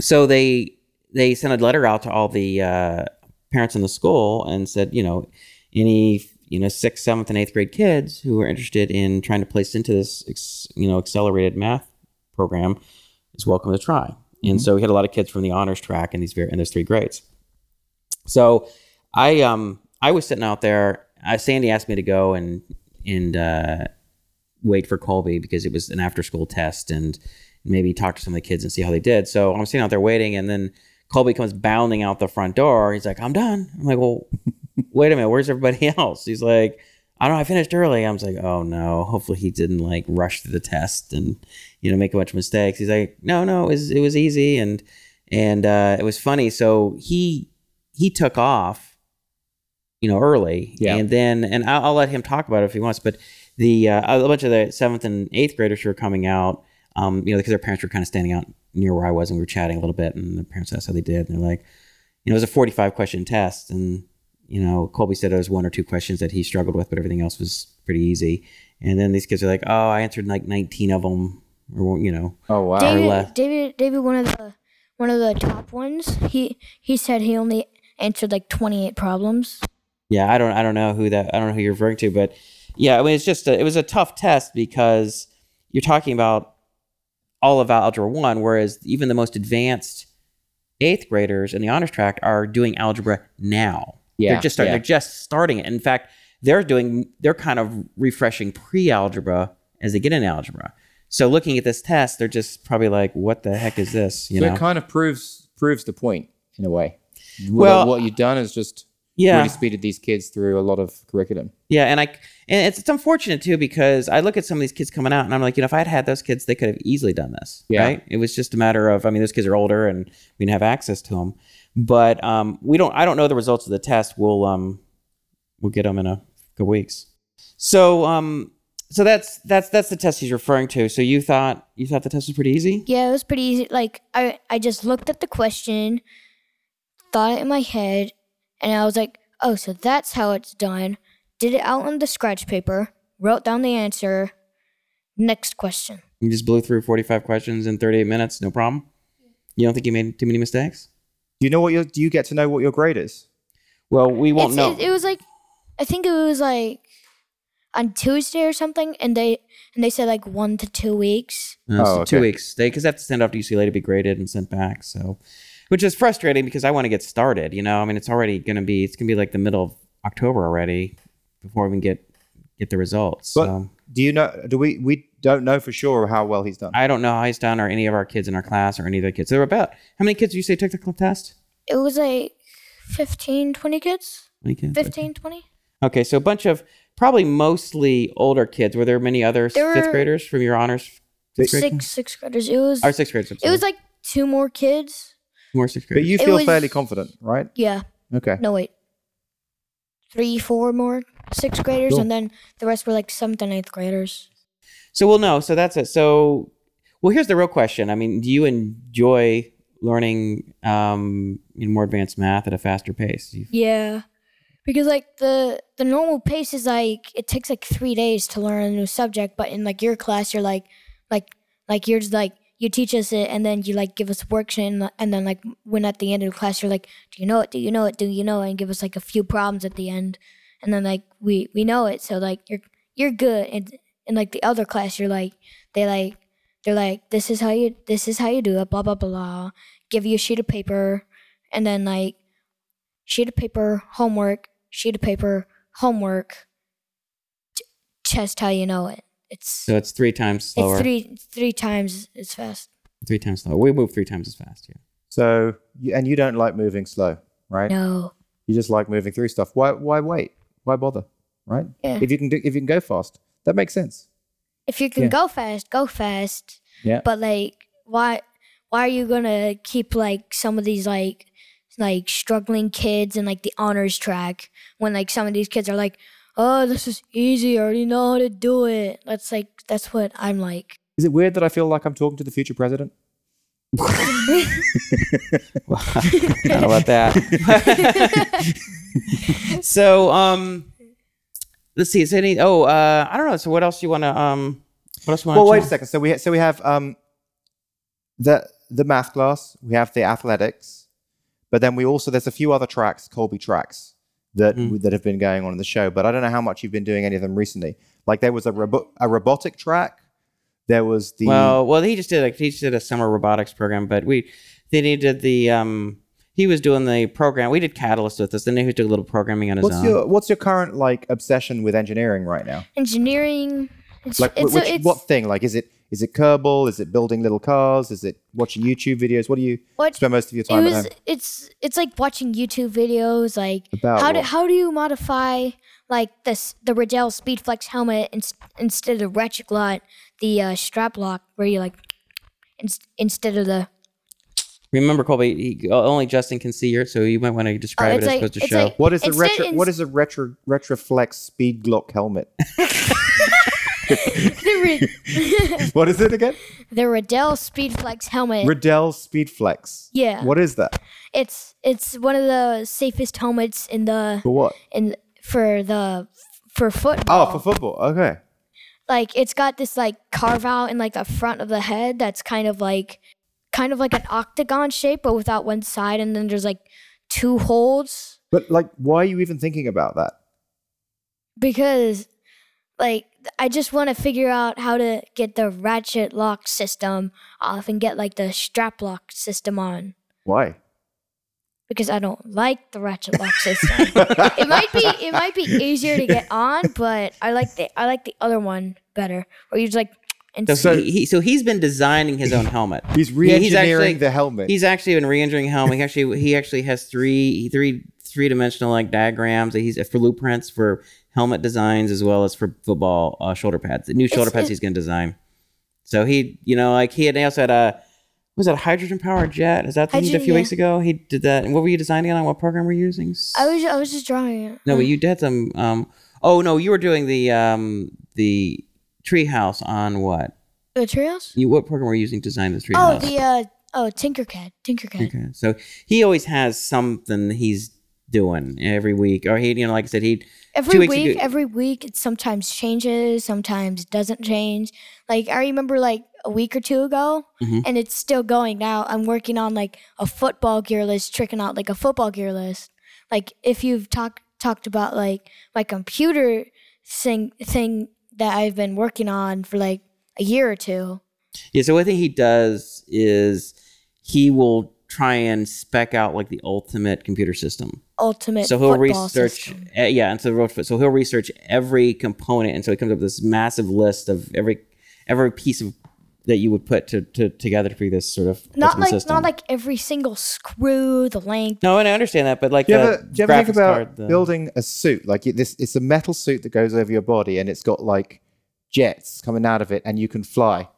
so they they sent a letter out to all the uh, parents in the school and said, you know, any you know sixth, seventh, and eighth grade kids who are interested in trying to place into this ex, you know accelerated math program is welcome to try. And so we had a lot of kids from the honors track in these ver- in those three grades. So I um I was sitting out there. Uh, Sandy asked me to go and and uh, wait for Colby because it was an after school test and maybe talk to some of the kids and see how they did. So I'm sitting out there waiting, and then Colby comes bounding out the front door. He's like, "I'm done." I'm like, "Well, [laughs] wait a minute. Where's everybody [laughs] else?" He's like, "I don't know. I finished early." I was like, "Oh no. Hopefully he didn't like rush through the test and you know make a bunch of mistakes." He's like, "No, no. It was it was easy and and uh, it was funny." So he he took off, you know, early, Yeah. and then and I'll, I'll let him talk about it if he wants. But the uh, a bunch of the seventh and eighth graders who were coming out, um, you know, because their parents were kind of standing out near where I was, and we were chatting a little bit, and the parents asked how they did, and they're like, you know, it was a forty-five question test, and you know, Colby said there was one or two questions that he struggled with, but everything else was pretty easy. And then these kids are like, oh, I answered like nineteen of them, or you know, Oh wow. David. David, David, one of the one of the top ones. He he said he only answered like twenty eight problems. Yeah, I don't I don't know who that I don't know who you're referring to, but yeah, I mean it's just a, it was a tough test because you're talking about all of algebra 1 whereas even the most advanced 8th graders in the honors track are doing algebra now. Yeah, They're just start, yeah. they're just starting it. In fact, they're doing they're kind of refreshing pre-algebra as they get in algebra. So looking at this test, they're just probably like what the heck is this, you so know? it kind of proves proves the point in a way. Well- Well, what you've done is just yeah. really speeded these kids through a lot of curriculum. Yeah, and I and it's, it's unfortunate too because I look at some of these kids coming out and I'm like, you know, if I had had those kids, they could have easily done this. Yeah. Right? It was just a matter of, I mean, those kids are older and we didn't have access to them, but um, we don't. I don't know the results of the test. We'll um, we'll get them in a couple weeks. So um, so that's that's that's the test he's referring to. So you thought you thought the test was pretty easy? Yeah, it was pretty easy. Like I I just looked at the question, thought it in my head, and I was like, oh, so that's how it's done. Did it out on the scratch paper, wrote down the answer. Next question. You just blew through 45 questions in 38 minutes, no problem. You don't think you made too many mistakes? Do you know what your do you get to know what your grade is? Well, we won't It's- know. It, it was like, I think it was like on Tuesday or something, and they and they said like one to two weeks. Uh, so Oh, two okay. weeks. They because they have to send off to UCLA to be graded and sent back. So, which is frustrating because I want to get started. You know, I mean, it's already going to be it's going to be like the middle of October already before we can get get the results. But so do you know? Do we? We don't know for sure how well he's done. I don't know how he's done or any of our kids in our class or any of the kids. There were about how many kids did you say took the test? It was like 15, 20 kids. How many kids? 15, 20. Okay, so a bunch of probably mostly older kids. Were there many other There fifth graders from your honors? Fifth grade? Six sixth graders. It was Or sixth graders. It was like two more kids. More sixth but you It feel was- fairly confident, right? Yeah. Okay. No wait. Three, four more sixth graders, Cool. and then the rest were like seventh and eighth graders. So we'll know. So that's it. So, well, here's the real question. I mean, do you enjoy learning um, you know, more advanced math at a faster pace? You- Yeah. Because like the the normal pace is like it takes like three days to learn a new subject, but in like your class you're like like like you're just like you teach us it and then you like give us worksheet and, and then like when at the end of the class you're like, Do you know it? Do you know it? Do you know it? And give us like a few problems at the end. And then like we we know it, so like you're you're good and in like the other class you're like they like they're like this is how you this is how you do it, blah blah blah. Give you a sheet of paper and then like sheet of paper, homework, sheet of paper, homework, t- test how you know it. It's So it's three times slower. it's three three times as fast. three times slower. We move three times as fast. Yeah. So, you, and you don't like moving slow, right? No. You just like moving through stuff. Why? Why wait? Why bother? Right? Yeah. If you can do, if you can go fast, that makes sense. If you can Yeah. go fast, go fast. Yeah. But like, why why are you gonna keep like some of these like like struggling kids and like the honors track when like some of these kids are like, oh, this is easy. I already know how to do it. That's like that's what I'm like. Is it weird that I feel like I'm talking to the future president? I don't know about that. [laughs] so, um, let's see. Is any? Oh, uh, I don't know. So, what else you want to? Um, what else you want? Well, wait a second. So we ha- so we have um the the math class. We have the athletics, but then we also there's a few other tracks, Colby tracks that Mm. that have been going on in the show. But I don't know how much you've been doing any of them recently. Like there was a robo- a robotic track. There was the Well, well, he just did like he just did a summer robotics program, but we then he did the um he was doing the program. We did Catalyst with us, then he was doing a little programming on his what's own. your what's your current like obsession with engineering right now? Engineering. It's, Like it's, which it's what thing? Like is it is it Kerbal? Is it building little cars? Is it watching YouTube videos? What do you what spend most of your it time was at home? it's it's like watching YouTube videos like About how do how do you modify like this the Riddell Speedflex helmet ins- instead of Ratchet Glot the uh, strap lock where you like ins- instead of the Remember, Colby, he, only Justin can see your, so you might want to describe it Oh, it's as like- opposed to show. like- What is a Instead retro? ins- what is a retro retroflex speed Glock helmet? [laughs] [laughs] what is it again? the Riddell Speedflex helmet. Riddell Speedflex. Yeah. What is that? it's it's one of the safest helmets in the For what? in for the for football. Oh, for football. Okay. like it's got this like carve out in like the front of the head that's kind of like kind of like an octagon shape but without one side and then there's like two holes But like, why are you even thinking about that? because like I just want to figure out how to get the ratchet lock system off and get like the strap lock system on Why? because I don't like the ratchet lock system. [laughs] it might be it might be easier to get on, but I like the I like the other one better. Where you just like and So, So- he, he, so he's been designing his own helmet. He's He- re-engineering actually- the helmet. He's actually been re-engineering helmet. He actually he actually has three three three dimensional like diagrams. that He's for blueprints for helmet designs as well as for football uh, shoulder pads. The new shoulder It's- pads he's going to design. So he, you know, like he had also had a was that a hydrogen powered jet? Is that the did a few yeah. weeks ago? He did that. And what were you designing it on? What program were you using? I was I was just drawing it. No, but you did some. Um, oh no, you were doing the um, the treehouse on what? the treehouse. You what program were you using to design the Oh, treehouse? the uh oh Tinkercad, Tinkercad. Okay, so he always has something he's doing every week, or he, you know, like I said, he Every week, every week, it sometimes changes, sometimes doesn't change. Like I remember, like a week or two ago, Mhm. and it's still going now. I'm working on like a football gear list, tricking out like a football gear list. Like if you've talked talked about like my computer thing thing that I've been working on for like a year or two. yeah. So what I think he does is he will try and spec out like the ultimate computer system. Ultimate. so he'll football research, system. uh, yeah, and so the road so he'll research every component, and so he comes up with this massive list of every every piece of that you would put to, to together to be this sort of Not like system. not like every single screw, the length. no, and I understand that, but like do you the ever, do you ever think about card, the- building a suit? Like it- this, it's a metal suit that goes over your body, and it's got like jets coming out of it, and you can fly.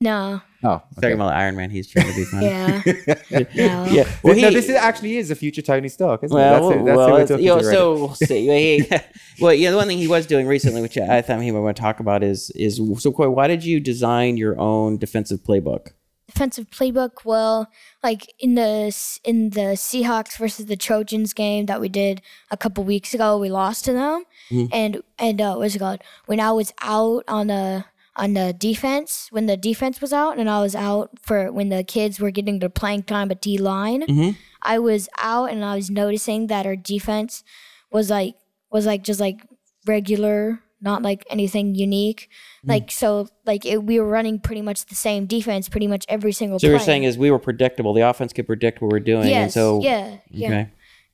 No. Oh, talking okay. about Iron Man, he's trying to be [laughs] funny. Yeah. [laughs] no. yeah. Well, no, he- this is actually is a future Tony Stark, isn't Well, it? That's, who, that's well, who we're talking [laughs] you know, right so we'll see. Yeah, well, yeah, the one thing he was doing recently, which I thought he might want to talk about, is is so. Coy, why did you design your own defensive playbook? defensive playbook well like in the in the Seahawks versus the Trojans game that we did a couple weeks ago we lost to them Mhm. and and uh, what's it called when I was out on the on the defense when the defense was out and I was out for when the kids were getting their playing time at D line Mhm. I was out and I was noticing that our defense was like was like just like regular not like anything unique Hmm. like so like it, we were running pretty much the same defense pretty much every single So play. you're saying is we were predictable. The offense could predict what we're doing, and yes so yeah yeah okay.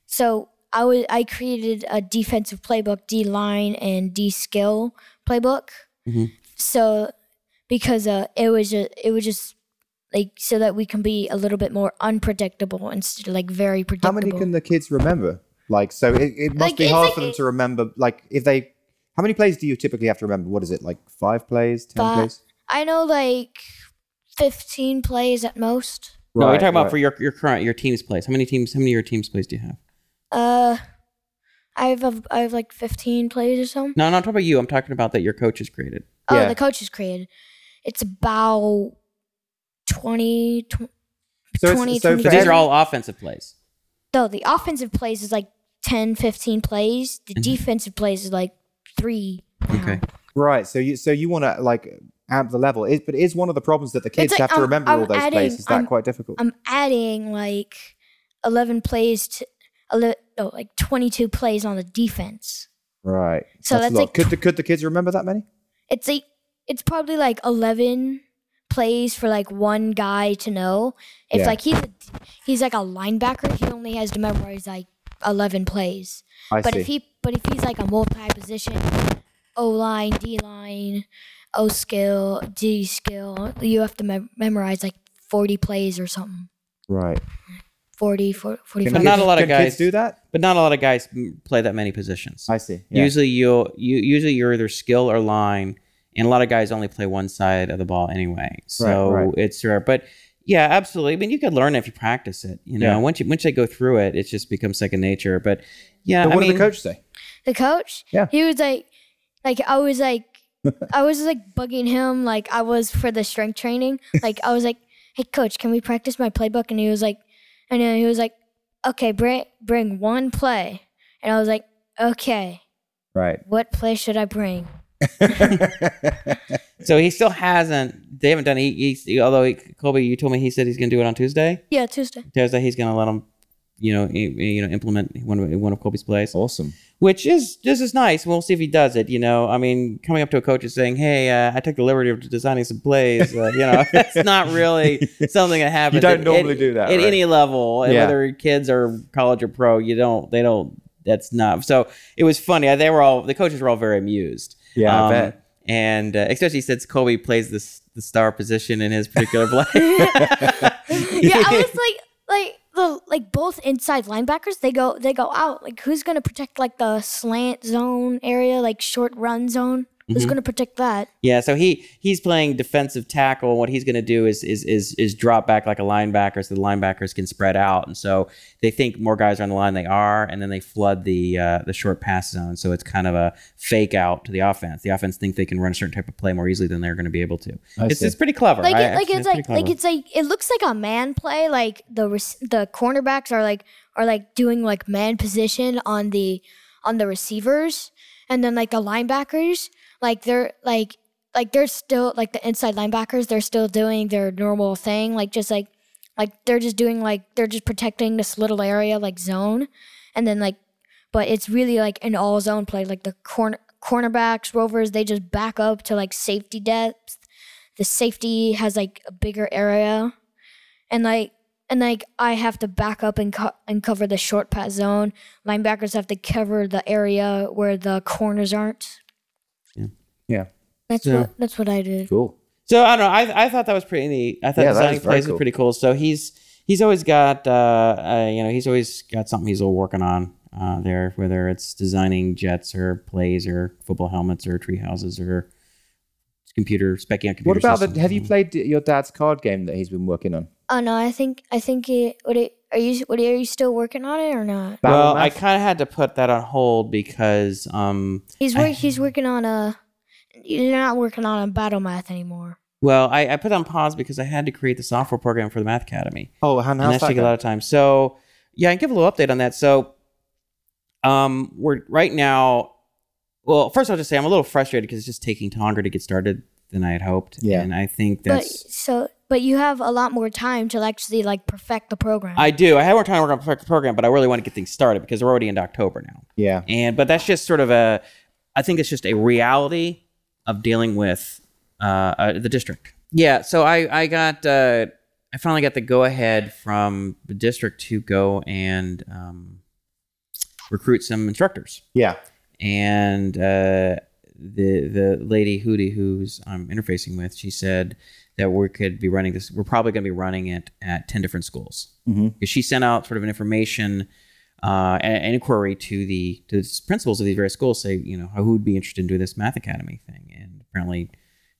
so I was I created a defensive playbook D line and D skill playbook Mhm. So because uh, it was just it was just like so that we can be a little bit more unpredictable instead of like very predictable. How many can the kids remember? Like, so it, it must Like, be hard like for them to remember. Like, if they, how many plays do you typically have to remember? What is it, like five plays, ten plays? I know like fifteen plays at most. no, we're Right, talking about for your your current your team's plays. How many teams? How many of your team's plays do you have? Uh, I have a, I have like fifteen plays or something. No, I'm not talking about you. I'm talking about that your coach has created. Oh, Yeah. the coaches created. It's about 20, tw- So it's- 20, so for So these are all offensive plays. No, the offensive plays is like 10, 15 plays. The mm-hmm. defensive plays is like three. now. Okay. Right. So you, so you want to like amp the level, it, but is one of the problems that the kids like have to I'm- remember I'm all those adding- plays? Is that I'm- quite difficult? I'm adding like 11 plays to, ele- no, like 22 plays on the defense. right. So a that's lot. like could the could the kids remember that many? It's like, it's probably like 11 plays for like one guy to know. If Yeah. like he's, a, he's like a linebacker, he only has to memorize like 11 plays. I But see. if he but if he's like a multi position, O line, D line, O skill, D skill, you have to mem- memorize like forty plays or something. right. 40, 40 Can 45. But not a lot of can guys- kids do that. But not a lot of guys play that many positions. I see. Yeah. Usually you'll you usually you're either skill or line, and a lot of guys only play one side of the ball anyway. So right. it's rare. But yeah, absolutely. I mean, you could learn if you practice it. You know, Yeah. once you once they go through it, it just becomes second nature. But yeah, But I what mean, did the coach say? the coach, Yeah. he was like, like I was like, [laughs] I was like bugging him like I was for the strength training. Like I was like, hey coach, can we practice my playbook? And he was like, and then he was like, okay, bring bring one play. And I was like, okay, Right. what play should I bring? [laughs] so he still hasn't. They haven't done. He, he's although he, Colby, you told me he said he's going to do it on Tuesday. Yeah, Tuesday. Tuesday he's going to let him, you know, you know, implement one of one of Colby's plays. Awesome. which is this is nice. We'll see if he does it. You know, I mean, coming up to a coach and saying, "Hey, uh, I took the liberty of designing some plays." Uh, you know, [laughs] it's not really [laughs] something that happens. you don't at- normally at- do that, at right? any level, and Yeah. whether kids are college or pro. You don't. They don't. That's not. So it was funny. They were all the coaches were all very amused. Yeah, I Um, bet. And uh, especially since Colby plays this the star position in his particular play. [laughs] yeah, I was like, like the like both inside linebackers. They go, they go out. Like who's gonna protect like the slant zone area, like short run zone? Who's Mhm. gonna protect that? Yeah, so he he's playing defensive tackle. and What he's going to do is is is is drop back like a linebacker, so the linebackers can spread out, and so they think more guys are on the line. They are, and then they flood the uh, the short pass zone. So it's kind of a fake out to the offense. The offense think they can run a certain type of play more easily than they're going to be able to. It's, it's pretty clever. Like I it, like actually- it's pretty like like it's like it looks like a man play. Like the rec- the cornerbacks are like are like doing like man position on the on the receivers, and then like the linebackers, like they're like like they're still like the inside linebackers. They're still doing their normal thing, like just like like they're just doing like they're just protecting this little area like zone, and then like but it's really like an all zone play. Like the corner cornerbacks, rovers, they just back up to like safety depth the safety has like a bigger area and like and like I have to back up and co- and cover the short pass zone. Linebackers have to cover the area where the corners aren't. Yeah. That's So- what that's what I did. Cool. So I don't know. I, I thought that was pretty neat. I thought Yeah, that designing is very plays cool. was pretty cool. So he's he's always got uh, uh you know he's always got something he's all working on uh there, whether it's designing jets or plays or football helmets or tree houses or computer specking out computer. What about the? systems. Have you played your dad's card game that he's been working on? Oh no, I think I think it. What it, are you? What are you still working on it or not? Battle Well, I Math? kind of had to put that on hold because um He's I- work. he's working on a. You're not working on a battle math anymore. well I, I put on pause because I had to create the software program for the Math Academy. Oh, and and how's that's that taking a lot of time. So yeah, I can give a little update on that. So um, we're right now. Well, first I'll just say I'm a little frustrated because it's just taking longer to get started than I had hoped. Yeah. and I think But that's. so, but you have a lot more time to actually like perfect the program. I do. I have more time to work on perfect the program, but I really want to get things started because we're already into October now. Yeah. And but that's just sort of a. I think it's just a reality of dealing with uh, uh, the district. Yeah. So I I got uh, I finally got the go ahead from the district to go and um, recruit some instructors. Yeah. and uh, the the lady Hootie who's I'm interfacing with, she said that we could be running this. We're probably going to be running it at ten different schools Mm-hmm. she sent out sort of an information uh, an, an inquiry to the to the principals of these various schools, say you know who would be interested in doing this math academy thing, and apparently.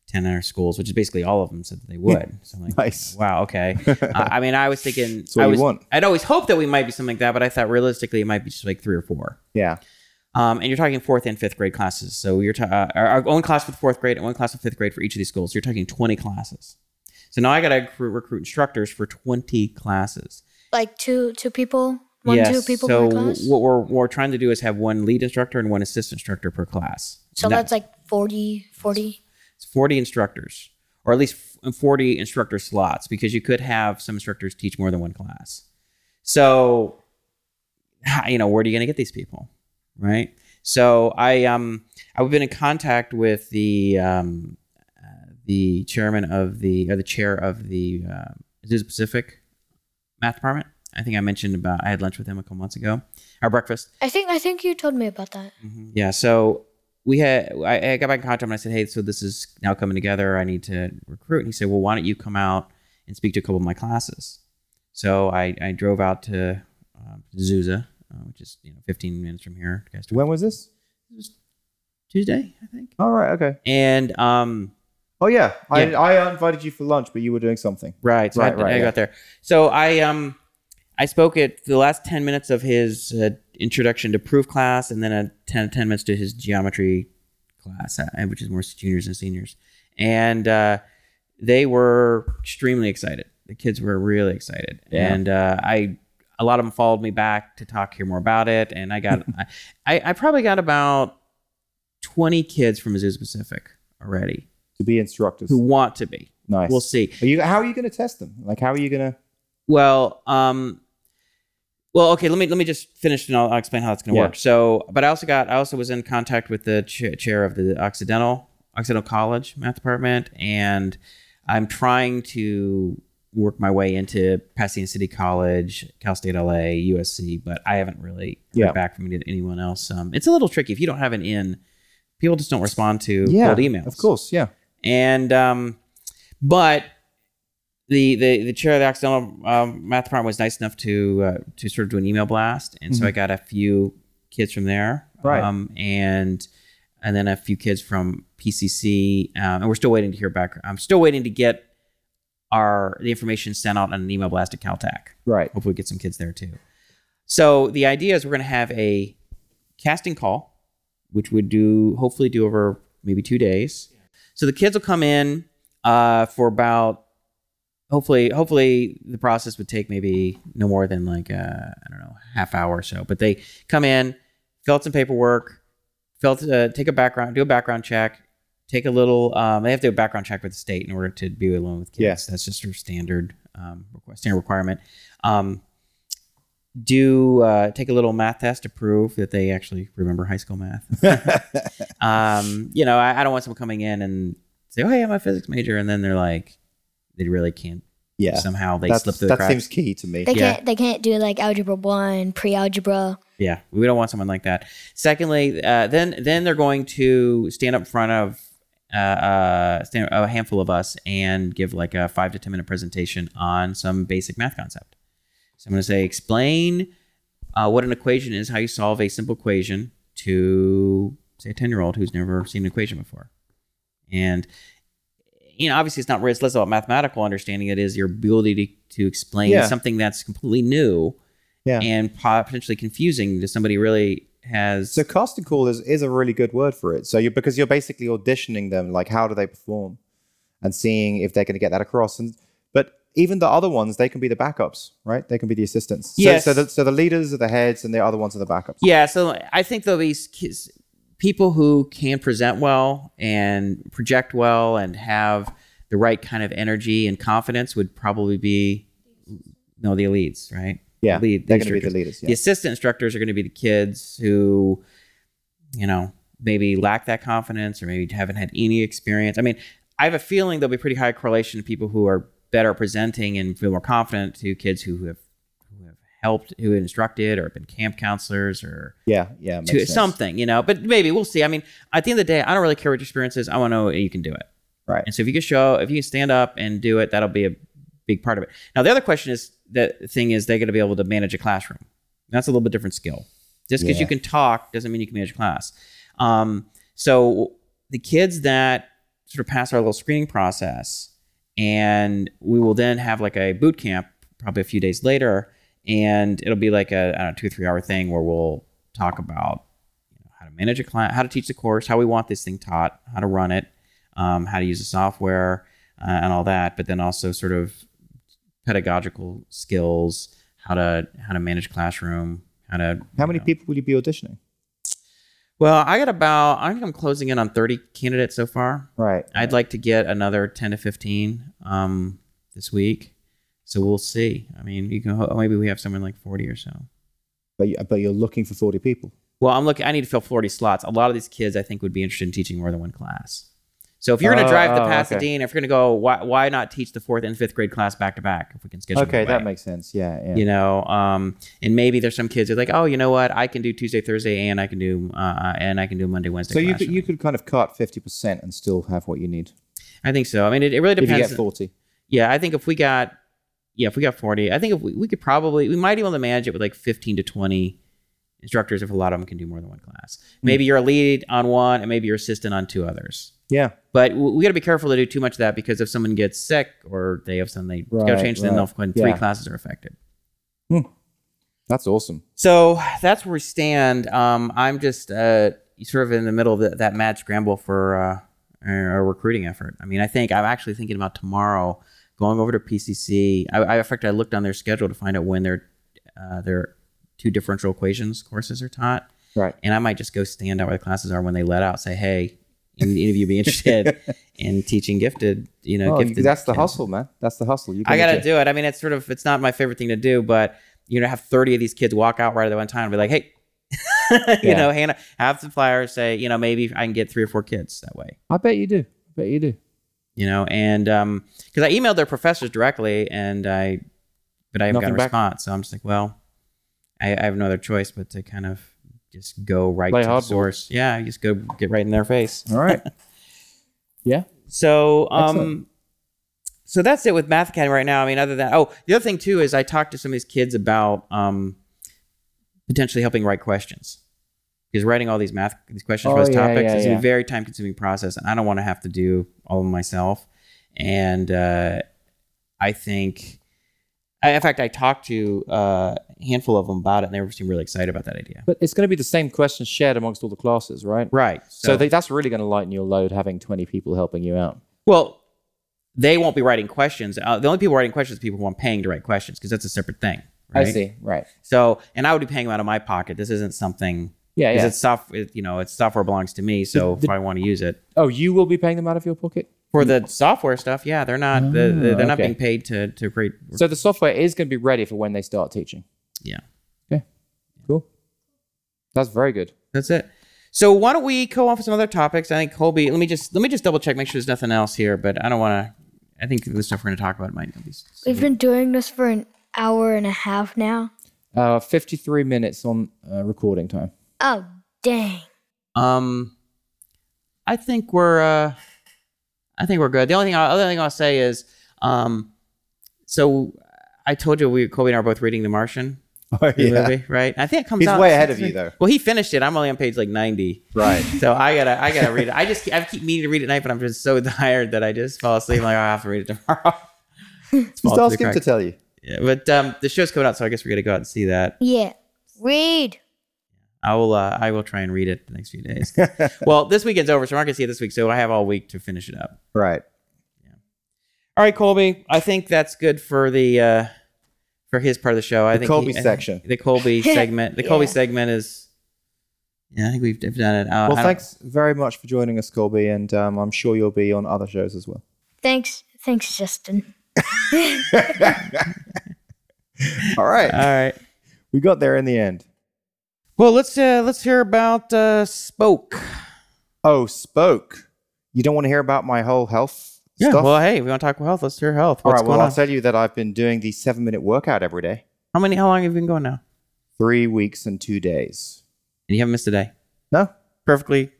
10 of our schools, which is basically all of them, said that they would. So I'm like, Nice. wow, okay. [laughs] uh, I mean, I was thinking, what I was, want. I'd always hoped that we might be something like that, but I thought realistically it might be just like three or four. Yeah. Um, and you're talking fourth and fifth grade classes. So you're ta- uh, our our own class for the fourth grade and one class for fifth grade for each of these schools. You're talking 20 classes. So now I got to recruit, recruit instructors for 20 classes. Like two two people, one two people so per class. what we're, we're trying to do is have one lead instructor and one assistant instructor per class. so that- that's like 40, 40. it's 40 instructors, or at least 40 instructor slots, because you could have some instructors teach more than one class. So, [sighs] you know, where are you going to get these people, right? So I um I've been in contact with the um uh, the chairman of the or the chair of the uh, Pacific math department. I think I mentioned about I had lunch with him a couple months ago, our breakfast. I think I think you told me about that. Yeah. So we had, I, I got back in contact and I said, Hey, so this is now coming together. I need to recruit. And he said, Well, why don't you come out and speak to a couple of my classes? So I, I drove out to um, Azusa, uh, which is, you know, 15 minutes from here. Guys, When was this? Tuesday, I think. All right. Okay. And, um, Oh yeah. I Yeah. I invited you for lunch, but you were doing something. Right. So Right, I, right, I yeah. got there. So I um I spoke at the last ten minutes of his uh, introduction to proof class, and then a 10, 10 minutes to his geometry class, uh, which is more juniors and seniors, and uh, they were extremely excited. The kids were really excited, Yeah. and uh, I. A lot of them followed me back to talk hear more about it, and I got, [laughs] I, I, probably got about twenty kids from Azusa Pacific already To be instructors. who want to be. Nice. We'll see. Are you? How are you going to test them? Like, how are you going to? Well, um, well, okay. Let me let me just finish, and I'll, I'll explain how that's going to Yeah. work. So, but I also got I also was in contact with the ch- chair of the Occidental Occidental College Math Department, and I'm trying to work my way into Pasadena City College, Cal State LA, USC, but I haven't really heard Yeah. back from anyone else. Um, it's a little tricky if you don't have an in. People just don't respond to Yeah. cold emails. Of course. Yeah. And um, but the the the chair of the Occidental um, math department was nice enough to uh, to sort of do an email blast, and so I got a few kids from there, Right. Um, and and then a few kids from PCC, um, and we're still waiting to hear back. I'm still waiting to get our the information sent out on an email blast to Caltech. Right. Hopefully, we get some kids there too. So the idea is we're going to have a casting call, which would do hopefully do over maybe two days. So the kids will come in uh, for about hopefully hopefully the process would take maybe no more than like uh, I don't know half hour or so. But they come in, fill out some paperwork, fill out, uh, take a background, do a background check, take a little. Um, they have to do a background check with the state in order to be alone with kids. Yes. That's just their standard um, requ- standard requirement. Um, do uh, take a little math test to prove that they actually remember high school math. [laughs] [laughs] um, you know, I, I don't want someone coming in and say, "Oh, hey, I'm a physics major," and then they're like, they really can't. Yeah. Somehow they That's, slip through the that cracks. seems key to me. They Yeah. can't they can't do like algebra one, pre-algebra. Yeah, we don't want someone like that. Secondly, uh, then then they're going to stand up in front of uh, uh, stand, a handful of us and give like a five to ten minute presentation on some basic math concept. So I'm going to say, explain uh, what an equation is, how you solve a simple equation to say a ten year old who's never seen an equation before, and you know, obviously, it's not it's less about mathematical understanding. It is your ability to, to explain Yeah. something that's completely new Yeah. and potentially confusing to somebody really has. So casting call is, is a really good word for it. So you because you're basically auditioning them, like how do they perform, and seeing if they're going to get that across. And but even the other ones, they can be the backups, right? They can be the assistants. So, Yes. So the, so the leaders are the heads, and the other ones are the backups. yeah, so I think though these kids, people who can present well and project well and have the right kind of energy and confidence would probably be no the elites, right? Yeah, Lead- they're the going to be the leaders. The assistant instructors are going to be the kids who, you know, maybe lack that confidence or maybe haven't had any experience. I mean, I have a feeling there'll be pretty high correlation to people who are better presenting and feel more confident to kids who have helped, who instructed, or been camp counselors, or Yeah, yeah. to something, you know. But maybe we'll see. I mean, at the end of the day, I don't really care what your experience is. I want to know you can do it. Right. And so if you can show, if you can stand up and do it, that'll be a big part of it. Now the other question is the thing is they're going to be able to manage a classroom. That's a little bit different skill. Just because Yeah. you can talk doesn't mean you can manage a class. Um, so the kids that sort of pass our little screening process, and we will then have like a boot camp probably a few days later, and it'll be like a I don't know, two or three hour thing where we'll talk about you know, how to manage a client, how to teach the course, how we want this thing taught, how to run it, um, how to use the software, uh, and all that. But then also sort of pedagogical skills, how to how to manage classroom, how to How many know. people will you be auditioning? Well, I got about I think I'm closing in on 30 candidates so far. Right. I'd like to get another 10 to 15 um, this week. So we'll see. I mean, you can maybe we have someone like 40 or so. But you, but you're looking for 40 people. Well, I'm looking. I need to fill 40 slots. A lot of these kids, I think, would be interested in teaching more than one class. So if you're going Oh, to drive to oh, okay. Pasadena, if you're going to go, why, why not teach the fourth and fifth grade class back to back if we can schedule? Okay, that makes sense. Yeah, yeah. you know um and maybe there's some kids who are like oh you know what i can do tuesday thursday and i can do uh and i can do monday wednesday so you could, you could kind of cut 50% and still have what you need i think so i mean it, it really if you depends get 40. yeah i think if we got yeah if we got 40 i think if we, we could probably we might be able to manage it with like 15 to 20 instructors if a lot of them can do more than one class Hmm. maybe you're a lead on one and maybe you're assistant on two others Yeah. but we got to be careful to do too much of that because if someone gets sick or they have something they got to Right, change, then right. they'll find three Yeah. classes are affected. That's awesome. So that's where we stand. Um, I'm just uh, sort of in the middle of the, that mad scramble for uh, a recruiting effort. I mean, I think I'm actually thinking about tomorrow going over to PCC. I, I in fact, I looked on their schedule to find out when their uh, their two differential equations courses are taught, Right. and I might just go stand out where the classes are when they let out. Say, hey, any any of you be interested [laughs] in teaching gifted? You know, Oh, gifted. that's the kids? hustle, man. That's the hustle. You I got to do it. I mean, it's sort of it's not my favorite thing to do, but you know, have 30 of these kids walk out right at the one time and be like, "Hey, [laughs] you Yeah. know, hand, have some flyers. Say, you know, maybe I can get three or four kids that way. I bet you do. I bet you do. You know, and um, because I emailed their professors directly, and I, but I haven't got a back? response. So I'm just like, well, I, I have no other choice but to kind of just go right Play to the source. Yeah, just go get right in their face. All right. [laughs] yeah. So, um, Excellent. so that's it with Math Academy right now. I mean, other than oh, the other thing too is I talked to some of these kids about um, potentially helping write questions because writing all these math these questions for Oh, those yeah, topics yeah, is yeah. a very time consuming process, and I don't want to have to do all of them myself. And uh, I think, I, in fact, I talked to uh, a handful of them about it, and they were seemed really excited about that idea. But it's going to be the same questions shared amongst all the classes, right? Right. So, they, that's really going to lighten your load having 20 people helping you out. Well, they won't be writing questions. Uh, the only people writing questions are people who I'm paying to write questions because that's a separate thing. Right? I see. Right. So, and I would be paying them out of my pocket. This isn't something. Yeah, Because yeah. it's soft, it, you know, it's software belongs to me. So if I want to use it Oh, you will be paying them out of your pocket? for the software stuff, yeah, they're not. the, the- they're not okay. being paid to to create. So the software is going to be ready for when they start teaching. Yeah, Okay. Cool. That's very good. that's it. So why don't we go off with some other topics? I think Colby. Let me just let me just double check, make sure there's nothing else here. But I don't want to. I think the stuff we're going to talk about might not be. We've been doing this for an hour and a half now. Uh, 53 minutes on uh, recording time. Oh, dang. Um, I think we're. uh I think we're good. The only thing, other thing I'll say is, um, so I told you we Colby and I are both reading The Martian, Oh, the movie, right? I think it comes He's out. way ahead of you, though. Well, he finished it. I'm only on page like 90. Right. So I gotta, I gotta read it. I just, I keep meaning to read it at night, but I'm just so [laughs] tired that I just fall asleep. I'm like, oh, I have to read it tomorrow. It's [laughs] Just fall to ask him to tell you. Yeah, but um, the show's coming out, so I guess we're gonna go out and see that. Yeah. Read. I will, uh, I will try and read it the next few days. [laughs] well, this weekend's over, so we're not gonna see it this week. So I have all week to finish it up. Right. Yeah. All right, Colby. I think that's good for the uh, for his part of the show. I The think Colby he- section. The Colby [laughs] segment. The Colby segment is. Yeah, I think we've we've done it. Uh, Well, thanks very much for joining us, Colby, and um, I'm sure you'll be on other shows as well. Thanks. Thanks, Justin. [laughs] All right. All right. we got there in the end. Well, let's uh, let's hear about uh, Spoke. Oh, spoke. You don't want to hear about my whole health Yeah. stuff? Well, hey, we want to talk about health. Let's hear health. All What's right. Well, going I'll on? tell you that I've been doing the seven minute workout every day. How many? How long have you been going now? Three weeks and two days. And you haven't missed a day. No, Perfectly.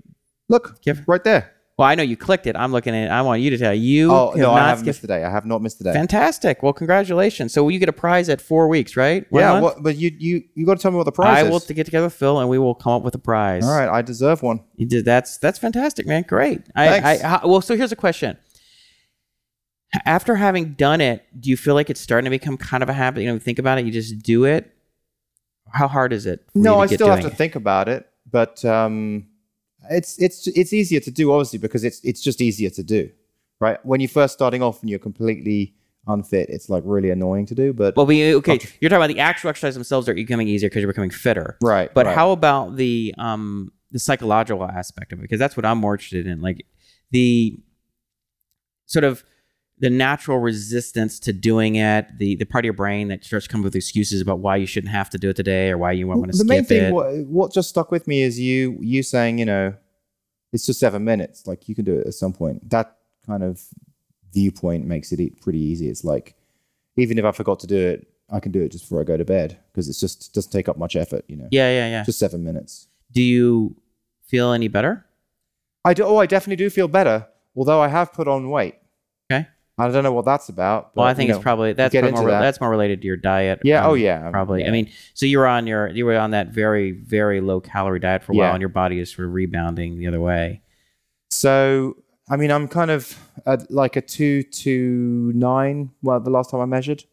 look, Give- right there. Well, I know you clicked it. I'm looking at it. I want you to tell you. Oh no, I haven't missed a day. I have not missed a day. Fantastic. Well, congratulations. So you get a prize at four weeks, right? One yeah, what, but you you you got to tell me what the prize is. I is. will t- get together with Phil and we will come up with a prize. All right, I deserve one. You did that's that's fantastic, man. Great. I, Thanks. I, well, so here's a question. After having done it, do you feel like it's starting to become kind of a habit? You know, think about it. You just do it. How hard is it? No, to I still have to it? think about it, but um, it's it's it's easier to do obviously because it's it's just easier to do, right? When you're first starting off and you're completely unfit, it's like really annoying to do. But Well, we, okay, you're talking about the actual exercise themselves are becoming easier because you're becoming fitter. right, But right. how about the um the psychological aspect of it? Because that's what I'm more interested in. Like the sort of the natural resistance to doing it, the the part of your brain that starts coming with excuses about why you shouldn't have to do it today or why you won't want to the skip main thing it. what, what just stuck with me is you you saying you know it's just seven minutes like you can do it at some point that kind of viewpoint makes it pretty easy it's like even if i forgot to do it i can do it just before i go to bed because it's just doesn't take up much effort you know yeah, yeah, yeah. just seven minutes do you feel any better? i do oh i definitely do feel better although i have put on weight. I don't know what that's about but, Well, I think you it's know, probably that's probably more that. that's more related to your diet. yeah um, oh yeah probably. yeah. I mean, so you were on your you were on that very very low calorie diet for a while, Yeah. and your body is sort of rebounding the other way. So, I mean, I'm kind of at like a two to nine. Well, the last time I measured,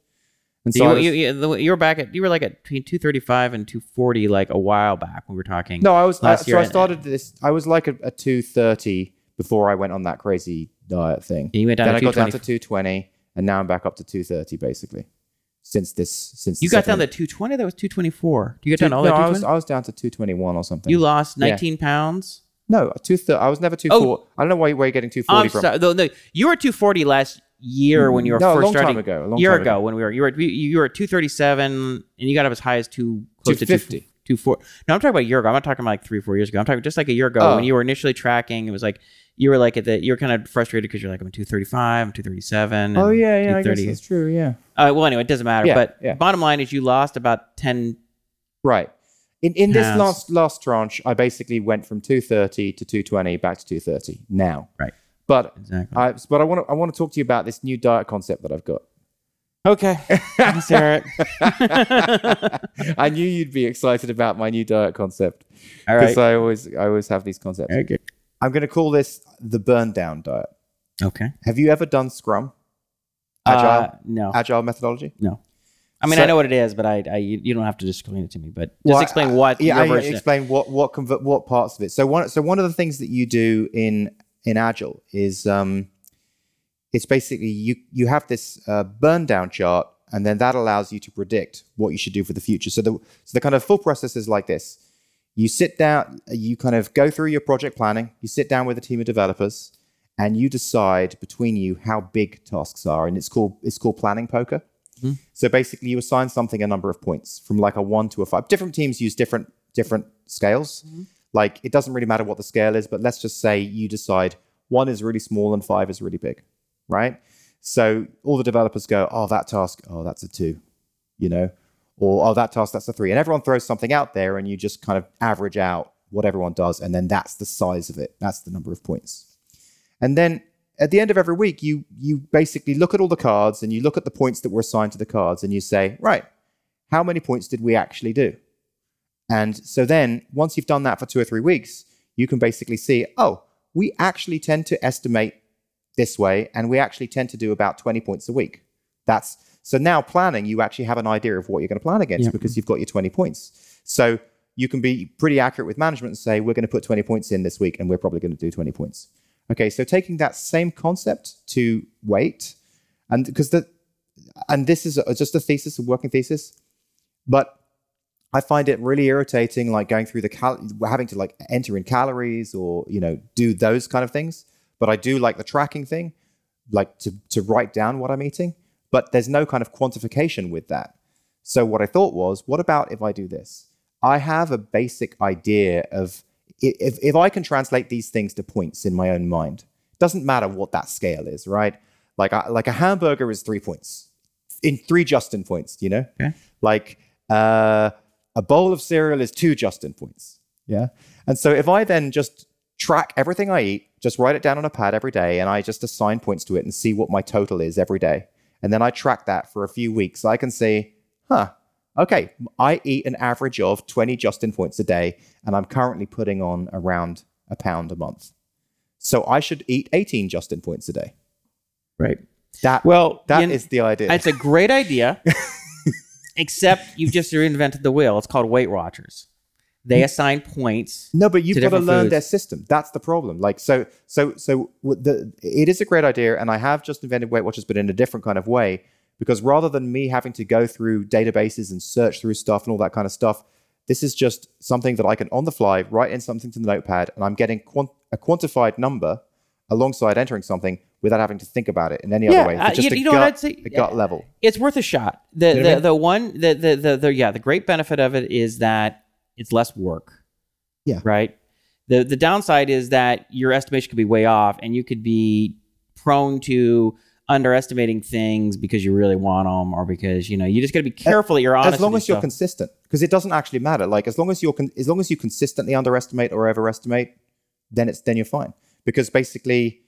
and so you, was- you, you, were back at you were like at between two thirty five and two forty like a while back when we were talking. no, I was. I, so I started this. I was like a, a two thirty before I went on that crazy diet thing. you went down then to I got down to two twenty, and now I'm back up to two thirty basically. Since this, since You got down to two twenty. That was two twenty four. Do you get two, down all no, I was I was down to two twenty one or something. You lost Yeah. nineteen pounds. no two thir- I was never two Oh. forty. I don't know why where you're getting two I'm from. sorry. No, no, you were two forty last year when you were No, a first long time starting. ago, a long year time ago, ago. when we were you were you, were at two thirty seven and you got up as high as two close to 250. Two four. No, I'm talking about a year ago. I'm not talking about like three, four years ago. I'm talking just like a year ago Oh. when you were initially tracking. It was like you were like at the you were kind of frustrated because you're like I'm 235, I'm 237. Oh and yeah, yeah, I guess 230. that's true. Yeah, Uh, well, anyway, it doesn't matter. Yeah, but yeah. bottom line is you lost about 10. Right. In in this Pounds. last last tranche, I basically went from 230 to 220 back to 230 now. Right. But Exactly. I but I want to I want to talk to you about this new diet concept that I've got. okay. Let's hear it. I knew you'd be excited about my new diet concept All because right. I always I always have these concepts. Okay. I'm going to call this the burn down diet. Okay. Have you ever done Scrum? Agile Uh, no. agile methodology? No. I mean, So- I know what it is, but I, I you don't have to just explain it to me. But just Well, explain I- what yeah, I explain what what convert what parts of it. So one so one of the things that you do in in agile is um, it's basically you you have this uh, burn down chart, and then that allows you to predict what you should do for the future. So the so the kind of full process is like this: you sit down, you kind of go through your project planning, you sit down with a team of developers, and you decide between you how big tasks are, and it's called it's called planning poker. Mm-hmm. So basically, you assign something a number of points from like a one to a five. Different teams use different different scales. Mm-hmm. Like it doesn't really matter what the scale is, but let's just say you decide one is really small and five is really big, right? So all the developers go, oh, that task, oh, that's a two, you know, or oh, that task, that's a three, and everyone throws something out there, and you just kind of average out what everyone does, and then that's the size of it. That's the number of points. And then at the end of every week, you you basically look at all the cards and you look at the points that were assigned to the cards, and you say, right, how many points did we actually do? And so then once you've done that for two or three weeks, you can basically see, oh, we actually tend to estimate this way, and we actually tend to do about 20 points a week. That's so now planning, you actually have an idea of what you're going to plan against Yeah. because you've got your 20 points. So you can be pretty accurate with management and say, we're going to put 20 points in this week, and we're probably going to do 20 points. Okay, so taking that same concept to weight, and because the and this is a, just a thesis, a working thesis, but I find it really irritating, like going through the cal, having to like enter in calories or you know do those kind of things. But I do like the tracking thing, like to to write down what I'm eating. But there's no kind of quantification with that. So what I thought was, what about if I do this? I have a basic idea of if if I can translate these things to points in my own mind. Doesn't matter what that scale is, right? Like a, like a hamburger is three points in three Justin points. You know, Okay. like uh, a bowl of cereal is two Justin points. Yeah, and so if I then just track everything I eat, just write it down on a pad every day, and I just assign points to it and see what my total is every day, and then I track that for a few weeks, So I can say, huh. Okay, I eat an average of 20 Justin points a day, and I'm currently putting on around a pound a month. So I should eat 18 Justin points a day. Right. That Well, that is the idea. It's a great idea, [laughs] except you've just reinvented the wheel. It's called Weight Watchers. They assign points. no, but you've got to learn foods. their system. That's the problem. Like so, so, so the it is a great idea, and I have just invented Weight Watchers, but in a different kind of way. Because rather than me having to go through databases and search through stuff and all that kind of stuff, this is just something that I can on the fly write in something to the notepad, and I'm getting quant- a quantified number alongside entering something without having to think about it in any Yeah, other way. uh, Just you- a know gut, say? a gut level. It's worth a shot. The You know what I the, mean? the one the, the the the yeah the great benefit of it is that it's less work. Yeah. Right. The the downside is that your estimation could be way off, and you could be prone to underestimating things because you really want them, or because you know you just got to be careful that you're honest. as long as you're yourself. consistent because it doesn't actually matter like as long as you're con- as long as you consistently underestimate or overestimate then it's then you're fine because basically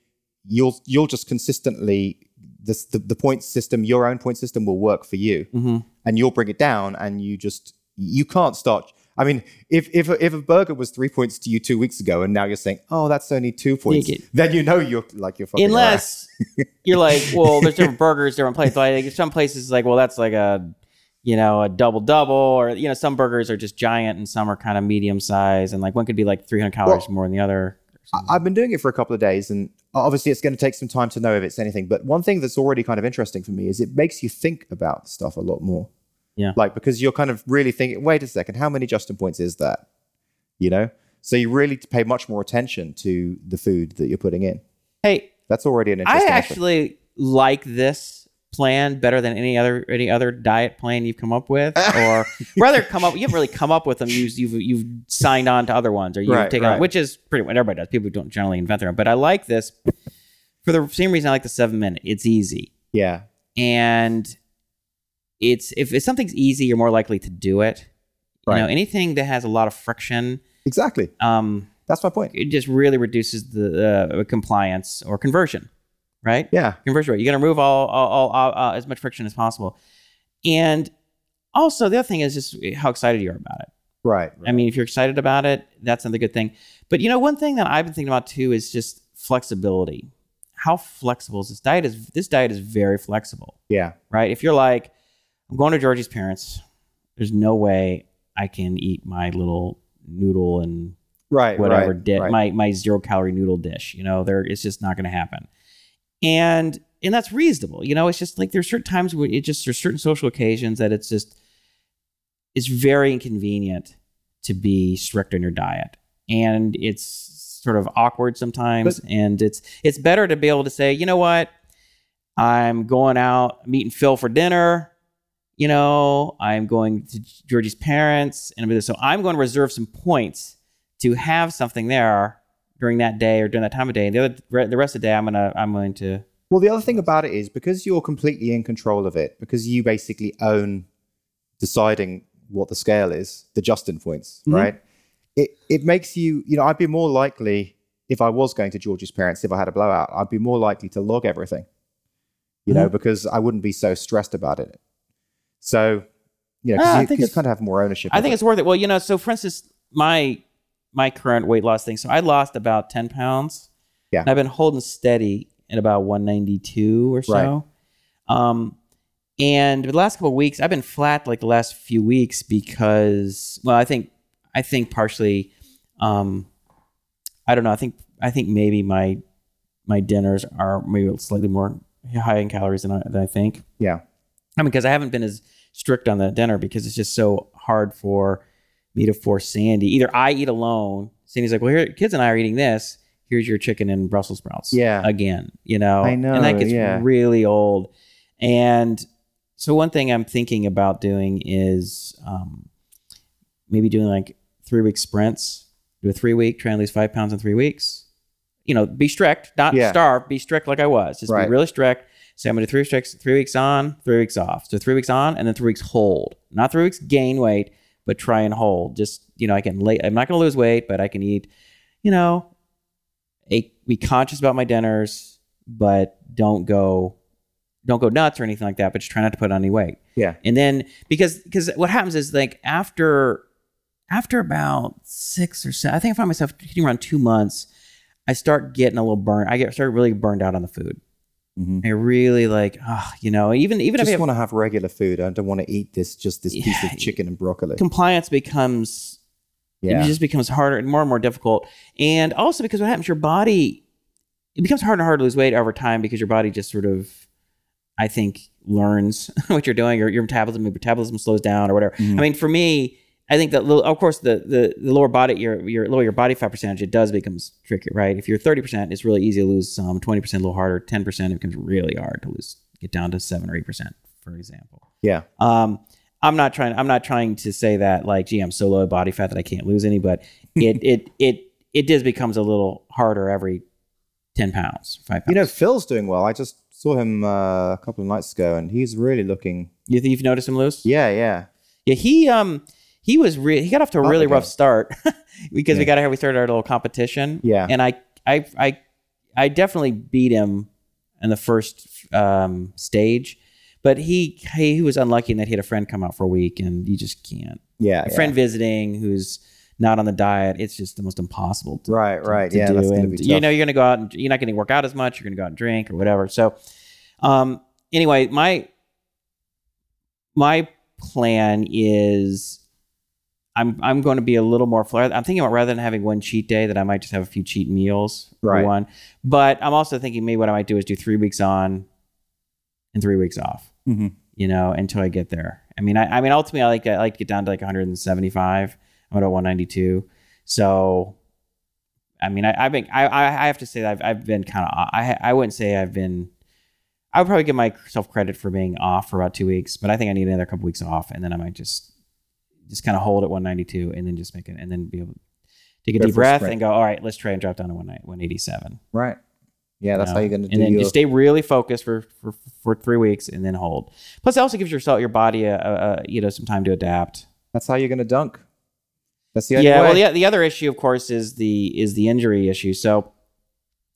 you'll you'll just consistently this the, the point system your own point system will work for you Mhm. and you'll bring it down and you just you can't start I mean, if if a, if a burger was three points to you two weeks ago, and now you're saying, "Oh, that's only two points," get- then you know you're like you're fucking unless [laughs] you're like, well, there's different burgers, different places. Like some places, like, well, that's like a, you know, a double double, or you know, some burgers are just giant and some are kind of medium size, and like one could be like 300 calories Well, more than the other. I've been doing it for a couple of days, and obviously it's going to take some time to know if it's anything. But one thing that's already kind of interesting for me is it makes you think about stuff a lot more. Yeah. Like because you're kind of really thinking, wait a second, how many Justin points is that? You know, so you really pay much more attention to the food that you're putting in. Hey, That's already an interesting. aspect. actually like this plan better than any other any other diet plan you've come up with, [laughs] or rather come up. You haven't really come up with them. You've you've, you've signed on to other ones, or you've Right, taken on, which is pretty what everybody does. People don't generally invent their own, but I like this for the same reason I like the seven minute. It's easy. yeah, and it's if, if something's easy, you're more likely to do it. You know, Right. anything that has a lot of friction, exactly. um, That's my point. it just really reduces the uh, compliance or conversion, right? Yeah, Conversion rate. You got to remove all, all, all, uh, as much friction as possible, and also the other thing is just how excited you are about it. right. I mean, if you're excited about it, that's another good thing. But you know, one thing that I've been thinking about too is just flexibility. How flexible is this diet? Is this diet is very flexible Yeah, right? If you're like, I'm going to Georgie's parents, there's no way I can eat my little noodle and right. whatever right, di- right. my my zero calorie noodle dish. You know, there it's just not going to happen, and and that's reasonable. You know, it's just like there's certain times where it just there's certain social occasions that it's just it's very inconvenient to be strict on your diet, and it's sort of awkward sometimes, and it's it's better to be able to say, you know what, I'm going out, I'm eating Phil for dinner. You know, I'm going to Georgie's parents, and so I'm going to reserve some points to have something there during that day or during that time of day. And the other, the rest of the day, I'm gonna, I'm going to. Well, the other thing about it is because you're completely in control of it, because you basically own deciding what the scale is, the Justin points, Mhm. right? It it makes you, you know, I'd be more likely if I was going to George's parents, if I had a blowout, I'd be more likely to log everything, you know, because I wouldn't be so stressed about it. So, you know, I because you, think 'cause you it's- kind of have more ownership. I think it. it's worth it. Well, you know, so for instance, my my current weight loss thing. So I lost about ten pounds. Yeah. And I've been holding steady at about 192 or so. Right. Um, and the last couple of weeks, I've been flat like the last few weeks because, well, I think I think partially, um, I don't know. I think I think maybe my my dinners are maybe slightly more high in calories than I, than I think. yeah, I mean, because I haven't been as strict on the dinner because it's just so hard for me to force Sandy. Either I eat alone. Sandy's like, well, here, kids and I are eating this. Here's your chicken and Brussels sprouts. Yeah. Again, you know, I know, and that gets yeah. really old. And so one thing I'm thinking about doing is um, maybe doing like three week sprints. Do a three week, try and lose five pounds in three weeks. You know, be strict, not Yeah. starve. Be strict like I was. Just Right. be really strict. Say I'm gonna do three weeks, three weeks on, three weeks off. So three weeks on, and then three weeks hold. Not three weeks gain weight, but try and hold. Just you know, I can. Lay, I'm not gonna lose weight, but I can eat. You know, a, be conscious about my dinners, but don't go don't go nuts or anything like that. But just try not to put on any weight. Yeah. And then because because what happens is like after after about six or seven, I think I find myself hitting around two months. I start getting a little burnt. I get started really burned out on the food. Mhm. I really like, oh, you know, even even if just I have, want to have regular food. I don't want to eat this just this piece of chicken and broccoli. compliance becomes Yeah. it just becomes harder and more and more difficult. And also because what happens, your body it becomes harder and harder to lose weight over time because your body just sort of, I think, learns [laughs] what you're doing or your metabolism your metabolism slows down or whatever. Mhm. I mean, for me, I think that of course the, the the lower body your your lower your body fat percentage it does becomes tricky, right? If you're 30 percent, it's really easy to lose some. 20 percent a little harder. 10 percent it becomes really hard to lose. Get down to seven or eight percent, for example. yeah. Um, I'm not trying. I'm not trying to say that like, gee, I'm so low body fat that I can't lose any, but it it it it does becomes a little harder every ten pounds, five pounds. You know, Phil's doing well. I just saw him uh, a couple of nights ago, and he's really looking. you think you've noticed him lose? Yeah, yeah. Yeah, he um he was re- he got off to a really okay. rough start [laughs] because we got here. We started our little competition. Yeah. and I I I I definitely beat him in the first um, stage, but he he was unlucky in that he had a friend come out for a week, and you just can't. Yeah, a yeah. friend visiting who's not on the diet, it's just the most impossible to, Right, right. to yeah, do. and be you know, you're going to go out and you're not going to work out as much. You're going to go out and drink or whatever. So, um, anyway, my my plan is I'm I'm going to be a little more flair. I'm thinking about rather than having one cheat day, that I might just have a few cheat meals for Right. one. But I'm also thinking maybe what I might do is do three weeks on and three weeks off Mhm. you know, until I get there. I mean, I, I mean, ultimately, I like I like to get down to like 175. I'm at 192. So, I mean, I, I've been, I, I I have to say that I've, I've been kind of, I, I wouldn't say I've been, I would probably give myself credit for being off for about two weeks, but I think I need another couple weeks off, and then I might just, just kind of hold at 192, and then just make it, and then be able to take a Go deep breath sprint. and go, all right, let's try and drop down to 187. Right. Yeah, that's you how you're going to do it. and then your. you stay really focused for, for for three weeks and then hold. Plus, it also gives yourself your body a, a, a you know some time to adapt. that's how you're going to dunk. That's the only Yeah. way. Well, the the other issue, of course, is the is the injury issue. So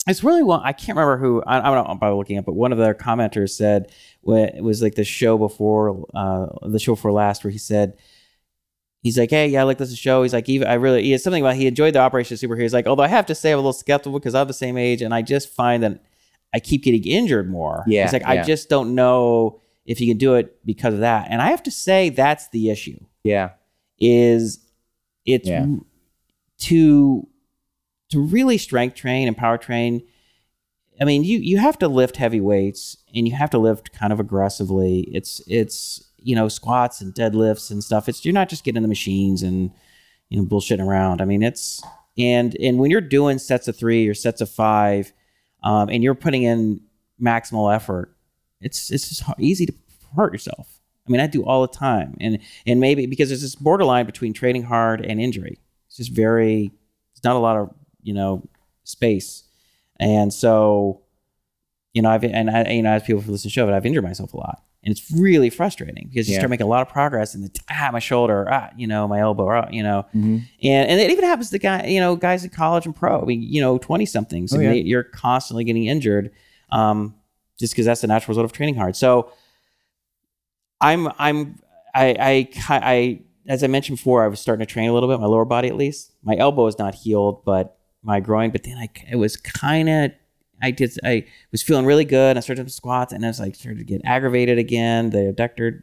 it's really one. I can't remember who. I, I'm not by looking up, but one of the commenters said when it was like the show before uh, the show for last, where he said. He's like, hey, yeah, I like this show. He's like, even I really, he has something about he enjoyed the Operation Superhero. He's like, although I have to say, I'm a little skeptical because I'm the same age, and I just find that I keep getting injured more. Yeah, He's like, I just don't know if you can do it because of that. And I have to say, that's the issue yeah. is it's Yeah. to to really strength train and power train i mean you you have to lift heavy weights and you have to lift kind of aggressively it's it's you know squats and deadlifts and stuff. It's you're not just getting the machines and you know bullshitting around. I mean it's and and when you're doing sets of three or sets of five um, and you're putting in maximal effort it's it's just easy to hurt yourself. I mean i do all the time. And and maybe because there's this borderline between training hard and injury. It's just very it's not a lot of you know space. And so you know i've and i you know as people listen to the show but i've injured myself a lot and it's really frustrating because you Yeah. start making a lot of progress and the ah my shoulder ah you know my elbow ah, you know Mhm. and and it even happens to guy you know guys in college and pro I mean, you know 20 somethings Oh, yeah. you're constantly getting injured um just because that's the natural result of training hard so i'm i'm i i i as i mentioned before i was starting to train a little bit my lower body at least my elbow is not healed but my groin but then i it was kind of I did. I was feeling really good. I started doing squats, and I was like started to get aggravated again. The adductor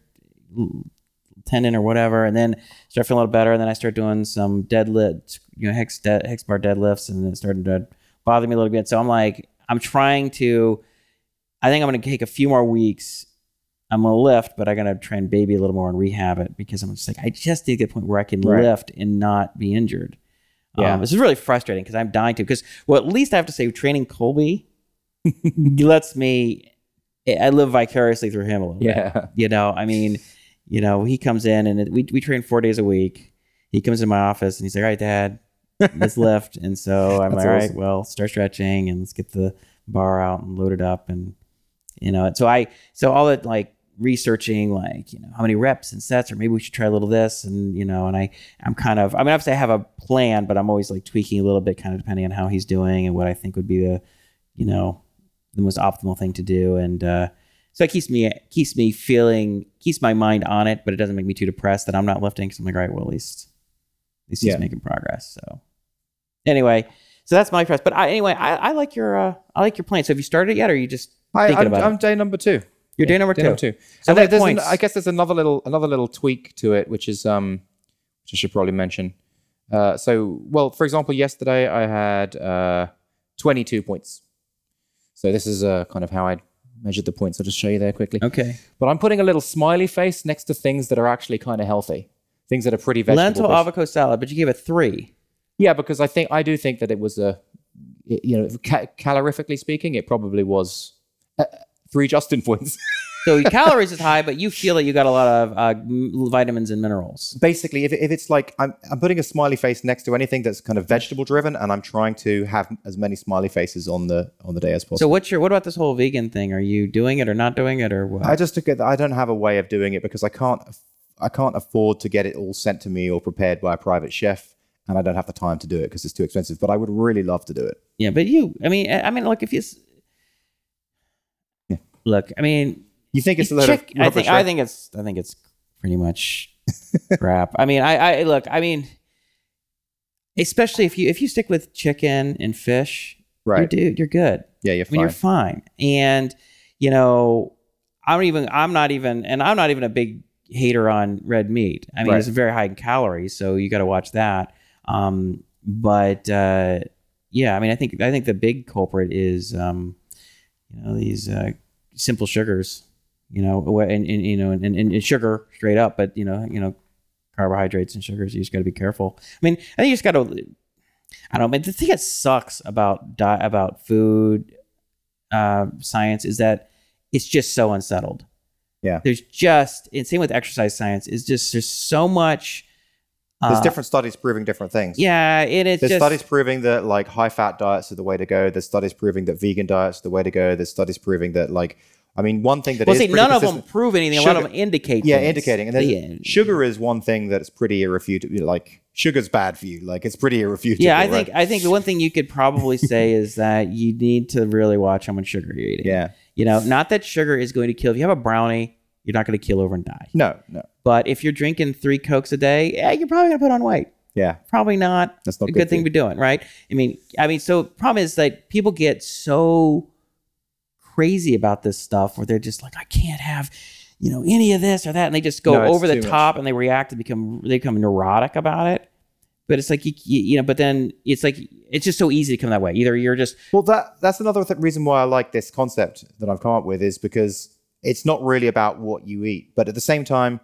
tendon or whatever, and then started feeling a little better. And then I started doing some deadlift, you know, hex de- hex bar deadlifts, and it started to bother me a little bit. So I'm like, I'm trying to. I think I'm going to take a few more weeks. I'm going to lift, but I'm going to try and baby a little more and rehab it because I'm just like, I just need to get to the point where I can Right. lift and not be injured. Yeah. Um, this is really frustrating because I'm dying to. Because well, at least I have to say, training Colby [laughs] lets me. I live vicariously through him a little bit. Yeah. You know, I mean, you know, he comes in and it, we we train four days a week. He comes in my office and he's like, "All right, Dad, let's [laughs] lift." And so I'm like, "All right, awesome. well, start stretching and let's get the bar out and load it up." And You know, so I so all that like researching like you know how many reps and sets or maybe we should try a little this and you know and I I'm kind of I mean obviously I have a plan but I'm always like tweaking a little bit kind of depending on how he's doing and what I think would be the you know the most optimal thing to do. And uh so it keeps me keeps me feeling keeps my mind on it but it doesn't make me too depressed that I'm not lifting because I'm like all right well at least at least he's Yeah. making progress. So anyway so that's my press but I, anyway I, I like your uh I like your plan. So have you started it yet or are you just I, thinking I'm, about I'm day number two. You're day number two number two. So and what there's an. I guess there's another little another little tweak to it, which is um, which I should probably mention. Uh, so, well, for example, yesterday I had uh, 22 points. So this is uh, kind of how I measured the points. I'll just show you there quickly. okay But I'm putting a little smiley face next to things that are actually kind of healthy, things that are pretty vegetable. lentil avocado salad but you gave it three Yeah, because I think I do think that it was a, it- you know, ca- calorifically speaking, it probably was uh, three Justin points. [laughs] So your calories is high, but you feel that you got a lot of uh, vitamins and minerals. Basically, if, if it's like I'm, I'm putting a smiley face next to anything that's kind of vegetable driven, and I'm trying to have as many smiley faces on the on the day as possible. So what's your what about this whole vegan thing? Are you doing it or not doing it or what? I just took it. I don't have a way of doing it because I can't. I can't afford to get it all sent to me or prepared by a private chef, and I don't have the time to do it because it's too expensive. But I would really love to do it. yeah, but you, I mean, I I mean, like if you, s- Yeah. Look, I mean, You think it's a of I think, I think it's, I think it's pretty much [laughs] crap. I mean, I, I look, I mean, especially if you if you stick with chicken and fish, right? you're, dude, you're good. yeah, you're I mean, fine. you're fine. And you know, I'm even. I'm not even, and I'm not even a big hater on red meat. I mean, Right. it's very high in calories, so you got to watch that. Um, but uh, yeah, I mean, I think I think the big culprit is, um, you know, these uh, simple sugars. You know, and, and you know, and, and, sugar straight up, but you know, you know, carbohydrates and sugars. You just got to be careful. I mean, I think you just got to. I don't know. But the thing that sucks about di- about food uh, science is that it's just so unsettled. Yeah. There's just and same with exercise science is just there's so much. There's uh, different studies proving different things. Yeah, it's There's just studies proving that like high fat diets are the way to go. There's studies proving that vegan diets are the way to go. There's studies proving that like I mean one thing that well, is see, none of them prove anything. A lot of them indicate. yeah things. indicating and then yeah. sugar is one thing that is pretty irrefutable. Like sugar's bad for you. Like it's pretty irrefutable. Yeah, I right? think I think the one thing you could probably say [laughs] is that you need to really watch how much sugar you're eating. yeah. You know, not that sugar is going to kill. If you have a brownie, you're not going to kill over and die. No, no. But if you're drinking three cokes a day, yeah, you're probably going to put on weight. Yeah. Probably not That's not a good good thing to be doing, right? I mean, I mean, so problem is that people get so crazy about this stuff where they're just like, I can't have, you know, any of this or that, and they just go No, over the too much. top and they react and become they become neurotic about it. But it's like you, you, you know, but then it's like it's just so easy to come that way. Either you're just Well, that that's another th- reason why I like this concept that I've come up with is because it's not really about what you eat, but at the same time,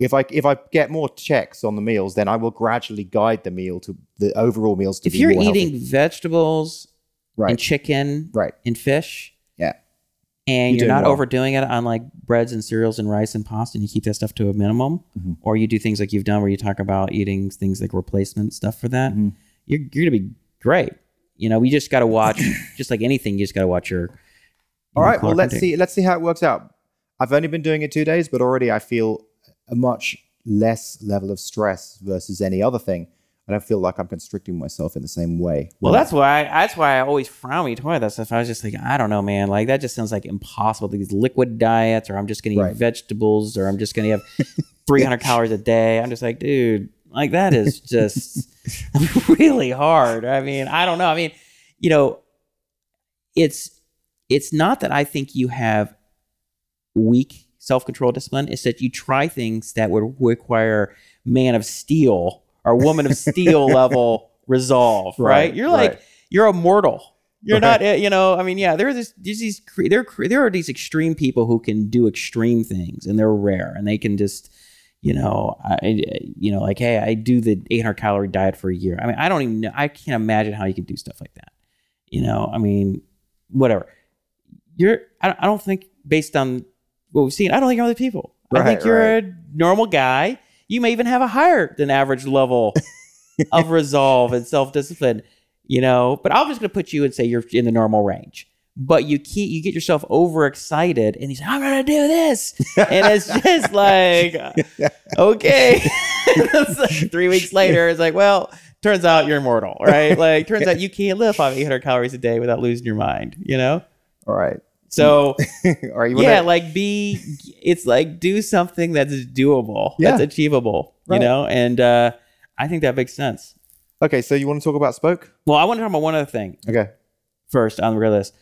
if I if I get more checks on the meals, then I will gradually guide the meal to the overall meals to if be you're more eating healthy. vegetables right, and chicken right, and fish, yeah, and You're you're not well. overdoing it on like breads and cereals and rice and pasta and you keep that stuff to a minimum Mhm. or you do things like you've done where you talk about eating things like replacement stuff for that Mhm. you're, you're gonna be great you know we just got to watch just like anything you just got to watch your All right. Well, let's see. Let's see how it works out. I've only been doing it two days, but already I feel a much less level of stress versus any other thing. I don't feel like I'm constricting myself in the same way. well that's why that's why i always frown when you talk about that stuff i was just like i don't know man like that just sounds like impossible these liquid diets or i'm just gonna eat vegetables or i'm just gonna have [laughs] 300 calories a day i'm just like dude like that is [laughs] just [laughs] really hard i mean i don't know i mean you know it's it's not that i think you have weak self-control discipline. It's that you try things that would require man of steel or woman of steel [laughs] level resolve right, Right, you're like right. you're a mortal. You're Right. not you know i mean yeah there are this there's these there there are these extreme people who can do extreme things and they're rare and they can just you know I, you know like hey i do the 800 calorie diet for a year. I mean i don't even know i can't imagine how you can do stuff like that. You know i mean whatever you're i don't, I don't think based on what we've seen i don't think you're other people i think you're right. a normal guy you may even have a higher than average level [laughs] of resolve and self-discipline you know but i'm just going to put you and say you're in the normal range but you keep you get yourself overexcited, and he's like, "I'm gonna do this," and it's [laughs] just like, uh, okay. [laughs] Like three weeks later, it's like, well, turns out you're immortal, right? Like, turns out you can't live off 800 calories a day without losing your mind, you know. All right. So [laughs] right. You yeah, like be it's like do something that's doable, that's achievable, Right. you know, and uh, I think that makes sense. Okay. So you want to talk about Spoke? Well, I want to talk about one other thing Okay. first on the list.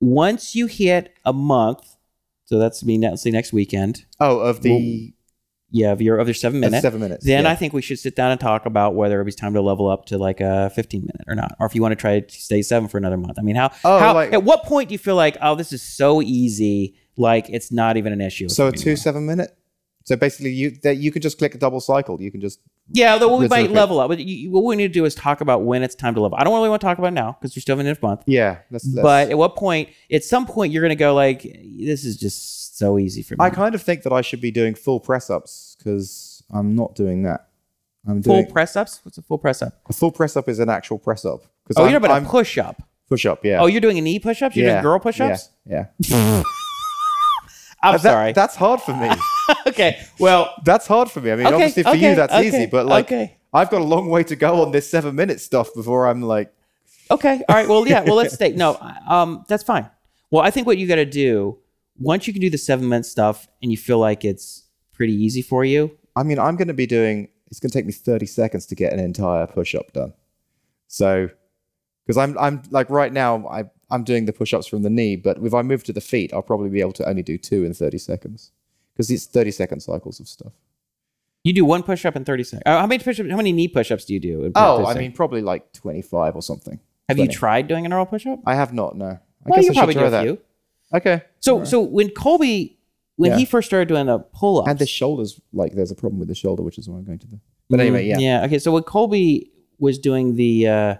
Once you hit a month, so that's me let's say next weekend, Oh, of the yeah, of your your seven minutes. seven minutes. Then yeah. I think we should sit down and talk about whether it's time to level up to like a 15 minute or not, or if you want to try to stay seven for another month. I mean, how? Oh, how like- at what point do you feel like, oh, this is so easy, like it's not even an issue? So a two anymore? seven minute. So basically, you that you can just click a double cycle. You can just Yeah, though we might level up. But you, you- what we need to do is talk about when it's time to level. I don't really want to talk about now because you're still in a month. yeah. Let's, let's, But at what point? At some point, you're going to go like, "This is just so easy for me." I kind of think that I should be doing full press ups because I'm not doing that. I'm doing full press ups. What's a full press up? a full press up is an actual press up. Oh, I'm, you're about I'm a push up. push up. Yeah. Oh, you're doing a knee push ups. You're yeah. doing girl push ups. Yeah. yeah. [laughs] I'm That- sorry. That's hard for me. [laughs] okay. Well. that's hard for me. I mean, Okay, obviously for okay, you that's okay, easy, but like. I've got a long way to go on this seven minute stuff before I'm like, Okay. All right. Well, yeah. Well, let's [laughs] stay. No. Um. That's fine. Well, I think what you got to do once you can do the seven minute stuff and you feel like it's pretty easy for you. I mean, I'm going to be doing. It's going to take me 30 seconds to get an entire push up done. So, because I'm I'm like right now I I'm doing the push ups from the knee, but if I move to the feet, I'll probably be able to only do two in 30 seconds because it's 30 second cycles of stuff. You do one push up in 30 seconds. Uh, how many push? How many knee push ups do you do? in Oh, I mean, probably like 25 or something. have you tried doing a neural push up? I have not. No. I Well, guess you I should probably try do a that. few. Okay. So, so when Colby, when Yeah. he first started doing the pull ups, And the shoulders, like, there's a problem with the shoulder, which is why I'm going to the. But anyway, yeah. Mm, yeah. Okay, so when Colby was doing the, uh,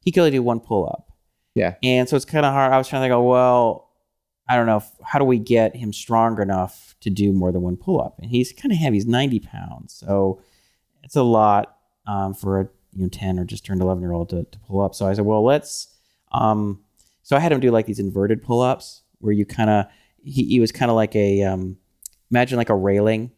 he could only do one pull up. Yeah. And so it's kind of hard. I was trying to think, oh, well, I don't know. if- How do we get him strong enough to do more than one pull up? And he's kind of heavy. He's 90 pounds. So it's a lot um, for a you know 10 or just turned 11 year old to, to pull up. So I said, well, let's. Um, so I had him do like these inverted pull ups where you kind of, he, he was kind of like a, um, imagine like a railing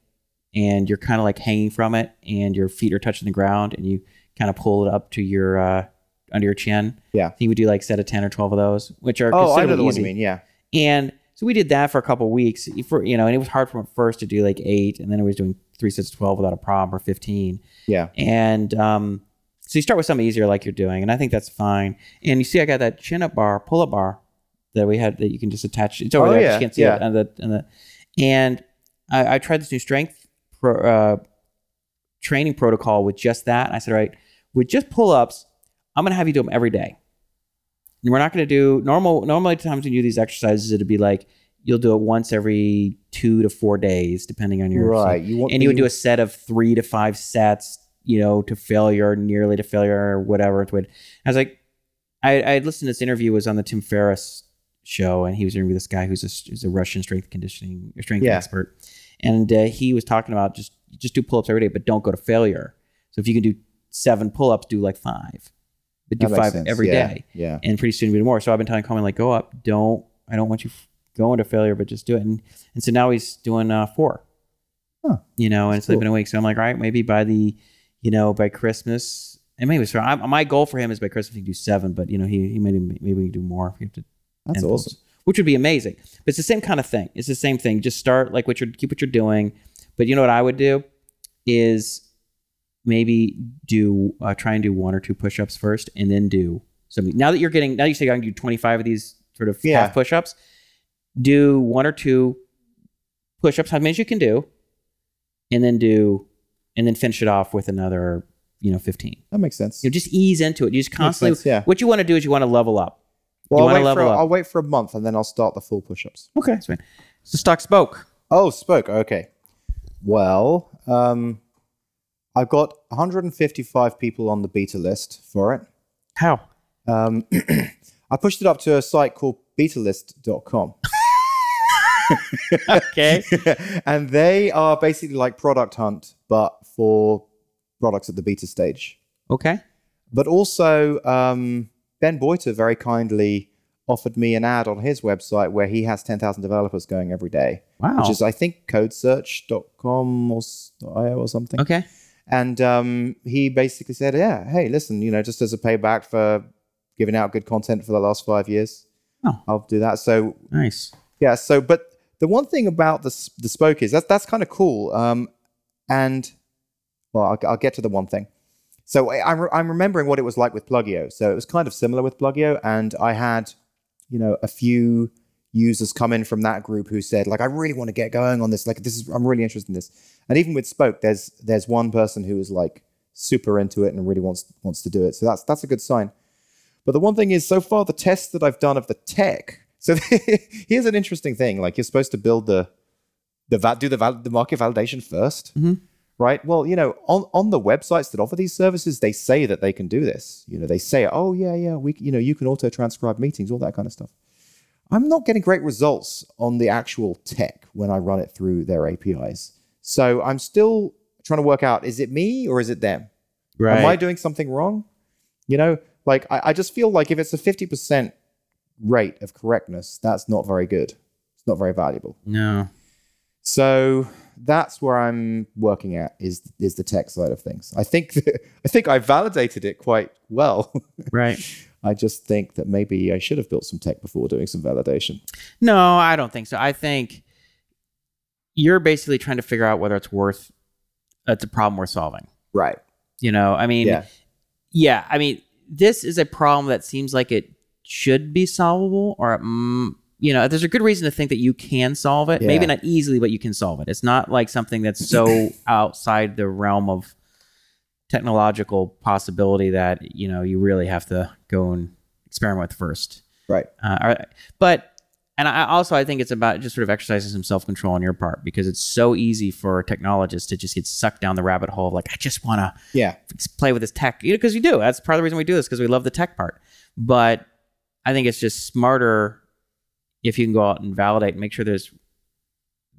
and you're kind of like hanging from it and your feet are touching the ground and you kind of pull it up to your, uh, under your chin. Yeah. He would do like set of 10 or 12 of those, which are Oh, I know the one easy. you mean. Yeah. And so we did that for a couple weeks for, you know, and it was hard for him at first to do like eight and then it was doing three sets of 12 without a problem or 15. Yeah. And, um, so you start with something easier like you're doing, and I think that's fine. And you see, I got that chin up bar, pull up bar that we had that you can just attach. It's over Oh, there. yeah, You can't see yeah. it. And the, and the, and I, I tried this new strength pro, uh, training protocol with just that. And I said, all right, with just pull ups, I'm going to have you do them every day. And we're not going to do normal. Normally, times when you do these exercises, it'd be like you'll do it once every two to four days, depending on your Right. You want and you would do a set of three to five sets, you know, to failure, nearly to failure, or whatever it would. I was like, I, I listened to this interview it was on the Tim Ferriss show, and he was interviewing this guy who's a, who's a Russian strength conditioning strength Yeah. expert, and uh, he was talking about just just do pull ups every day, but don't go to failure. So if you can do seven pull ups, do like five, but do five sense. every yeah. day Yeah. and pretty soon we do more. So I've been telling Coleman like, go up, don't. I don't want you f- going to failure, but just do it. And and so now he's doing uh, four. Huh. You know, and That's sleeping cool. awake. So I'm like, all right, maybe by the, you know, by Christmas, and maybe so. I, my goal for him is by Christmas he can do seven, but you know, he he maybe maybe we can do more if we have to. That's 10 awesome. Which would be amazing. But it's the same kind of thing. It's the same thing. Just start like what you're keep what you're doing. But you know what I would do is maybe do uh, try and do one or two push-ups first, and then do something. Now that you're getting, now you say I can do 25 of these sort of Yeah. half push-ups. Do one or two push-ups, how many as you can do, and then do, and then finish it off with another, you know, 15. That makes sense. You know, just ease into it. You just constantly. sense, yeah. What you want to do is you want to level up. Well, I'll wait, for. I'll wait for a month and then I'll start the full push ups. Okay, that's fine. So stock spoke. Oh, spoke. Okay. Well, um, I've got 155 people on the beta list for it. How? Um, [clears throat] I pushed it up to a site called betalist.com. [laughs] Okay. [laughs] and they are basically like Product Hunt, but for products at the beta stage. okay. But also, um, Ben Boyter very kindly offered me an ad on his website where he has 10,000 developers going every day, Wow. which is, I think, codesearch.com or .io or something. okay. And um, he basically said, yeah, hey, listen, you know, just as a payback for giving out good content for the last five years, Oh. I'll do that. So Nice. yeah. So, but the one thing about the the spoke is that's that's kind of cool. Um, and well, I'll, I'll get to the one thing. So I, I'm re- remembering what it was like with Plugio. So it was kind of similar with Plugio, and I had, you know, a few users come in from that group who said like, I really want to get going on this. Like, this is I'm really interested in this. And even with Spoke, there's there's one person who is like super into it and really wants wants to do it. So that's that's a good sign. But the one thing is, so far the tests that I've done of the tech. So [laughs] here's an interesting thing: like you're supposed to build the the do the val- the market validation 1st Mhm. Right? Well, you know, on on the websites that offer these services, they say that they can do this. You know, they say, oh yeah, yeah, we, you know, you can auto transcribe meetings, all that kind of stuff. I'm not getting great results on the actual tech when I run it through their APIs. So I'm still trying to work out: is it me or is it them? Right. Am I doing something wrong? You know, like I, I just feel like if it's a 50% rate of correctness, that's not very good. It's not very valuable. no. So that's where I'm working at is is the tech side of things. I think [laughs] I think I validated it quite well. [laughs] Right. I just think that maybe I should have built some tech before doing some validation. No, I don't think so. I think you're basically trying to figure out whether it's worth it's a problem worth solving. Right. You know, I mean, Yeah. yeah, I mean, this is a problem that seems like it should be solvable, or mm, you know, there's a good reason to think that you can solve it. Maybe not easily, but you can solve it. It's not like something that's so [clears throat] outside the realm of technological possibility that you know you really have to go and experiment with first. Right. Uh, but and I also I think it's about just sort of exercising some self control on your part because it's so easy for technologists to just get sucked down the rabbit hole of like I just want to Yeah. play with this tech you know, because you do. That's part of the reason we do this because we love the tech part. But I think it's just smarter if you can go out and validate and make sure there's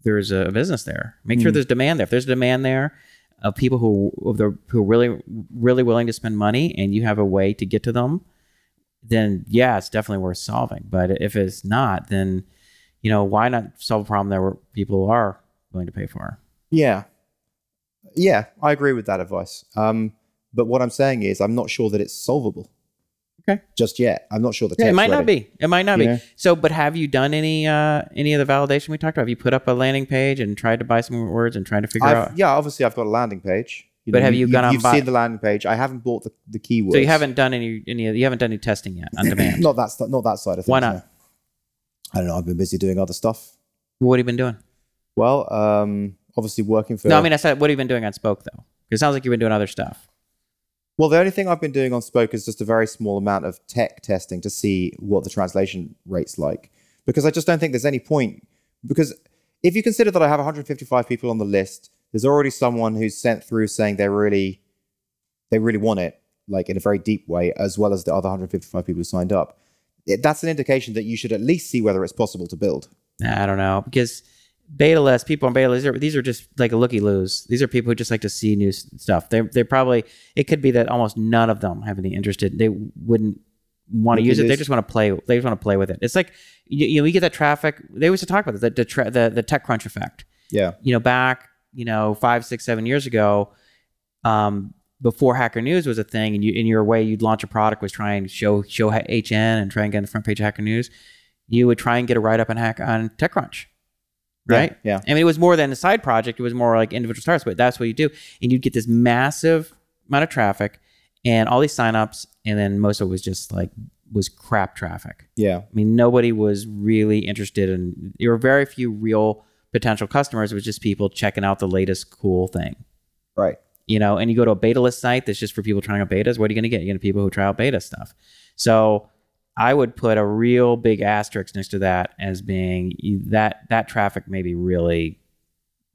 there's a business there. Make sure Mm. there's demand there. If there's demand there of people who of the, who are really really willing to spend money and you have a way to get to them, then yeah, it's definitely worth solving. But if it's not, then you know why not solve a problem that where people are willing to pay for? Yeah. Yeah, I agree with that advice. Um, but what I'm saying is I'm not sure that it's solvable. Okay. Just yet. I'm not sure the Yeah, it might not be. It might not You be. know? So, but have you done any uh any of the validation we talked about? Have you put up a landing page and tried to buy some words and trying to figure I've, out? yeah, obviously I've got a landing page. But have you gone out and You've bought- seen the landing page. I haven't bought the, the keywords. So you haven't done any any you haven't done any testing yet on demand. [clears throat] not that not that side of things. Why not? no. I don't know. I've been busy doing other stuff. what have you been doing? Well, um, obviously working for. No, I mean I said what have you been doing on Spoke though? It sounds like you've been doing other stuff. Well, the only thing I've been doing on Spoke is just a very small amount of tech testing to see what the translation rate's like, because I just don't think there's any point. Because if you consider that I have 155 people on the list, there's already someone who's sent through saying they really, they really want it, like in a very deep way, as well as the other 155 people who signed up. It, that's an indication that you should at least see whether it's possible to build. I don't know because beta list people on beta list these are, just like a looky loos. These are people who just like to see new stuff. They they probably it could be that almost none of them have any interested. They wouldn't want to use it. They just want to play. They just want to play with it. It's like you, you know we get that traffic. They always talk about this, the the, tra- the the TechCrunch effect. Yeah. You know back you know five six seven years ago. Um, before Hacker News was a thing, and you in your way you'd launch a product was try and show show HN and try and get on the front page of Hacker News. You would try and get a write up on hack on TechCrunch, right? Yeah. I mean, it was more than a side project. It was more like individual starts, but that's what you do. And you'd get this massive amount of traffic and all these signups. And then most of it was just like, was crap traffic. Yeah. I mean, nobody was really interested in, there were very few real potential customers. It was just people checking out the latest cool thing, Right. you know, and you go to a beta list site that's just for people trying out betas. What are you going to get? You're going to people who try out beta stuff. So I would put a real big asterisk next to that as being that that traffic may be really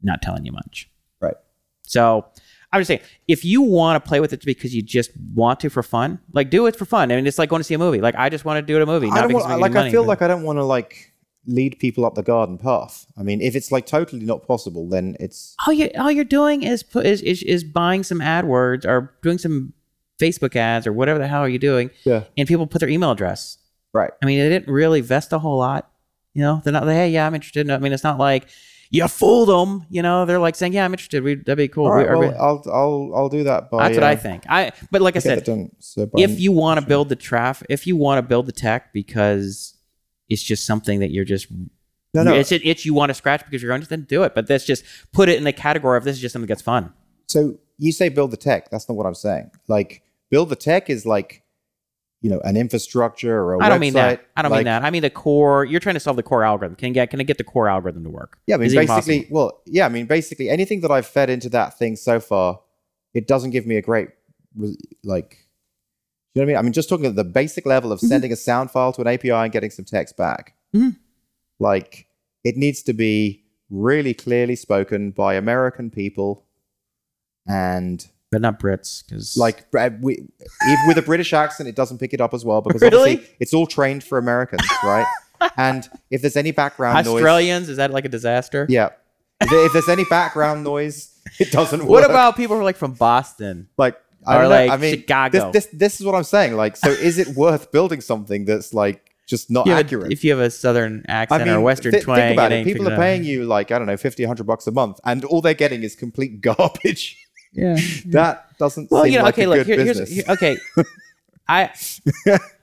not telling you much. Right. So I'm just saying, if you want to play with it because you just want to for fun, like do it for fun. I mean, it's like going to see a movie. Like I just want to do it a movie. I Not because want, like I feel like I don't want to like lead people up the garden path. I mean, if it's like totally not possible, then it's all you all you're doing is is, is is buying some AdWords or doing some Facebook ads or whatever the hell are you doing, yeah, and people put their email address Right. I mean, they didn't really vest a whole lot. You know, they're not. Like, hey, yeah, I'm interested. In, I mean, it's not like you fooled them. You know, they're like saying, yeah, I'm interested. We, that'd be cool. All right. We- are we- I'll I'll I'll do that. By, that's what uh, I think. I but like I get said, done. So if you want to build the traffic, if you want to build the tech because it's just something that you're just no no. it's an itch you want to scratch because you're going to then do it. But that's just put it in the category of this is just something that's fun. So you say build the tech. That's not what I'm saying. Like build the tech is like, you know, an infrastructure or a I don't website. mean that. I don't mean that. I mean the core. You're trying to solve the core algorithm. Can get can I get the core algorithm to work? Yeah, I mean Is basically, well, yeah, I mean basically anything that I've fed into that thing so far, it doesn't give me a great like. You know what I mean? I mean, just talking at the basic level of Mm-hmm. sending a sound file to an API and getting some text back. Mhm. Like, it needs to be really clearly spoken by American people, and but not Brits because like uh, we, if with a British accent, it doesn't pick it up as well because Really? obviously it's all trained for Americans, right? [laughs] and if there's any background noise, Australians is that like a disaster? yeah, if, if there's any background noise, it doesn't work. What about people who are like from Boston? like? I or don't know. like I mean, Chicago? This, this this is what I'm saying. Like, so is it worth building something that's like just not If you a- accurate? if you have a southern accent I mean, or a western thi- twang, think about it it. People are out. paying you like I don't know, 50, 100 bucks a month, and all they're getting is complete garbage. [laughs] Yeah. that doesn't Well, seem you know, like okay, a look, good here, here's here- okay. [laughs] I,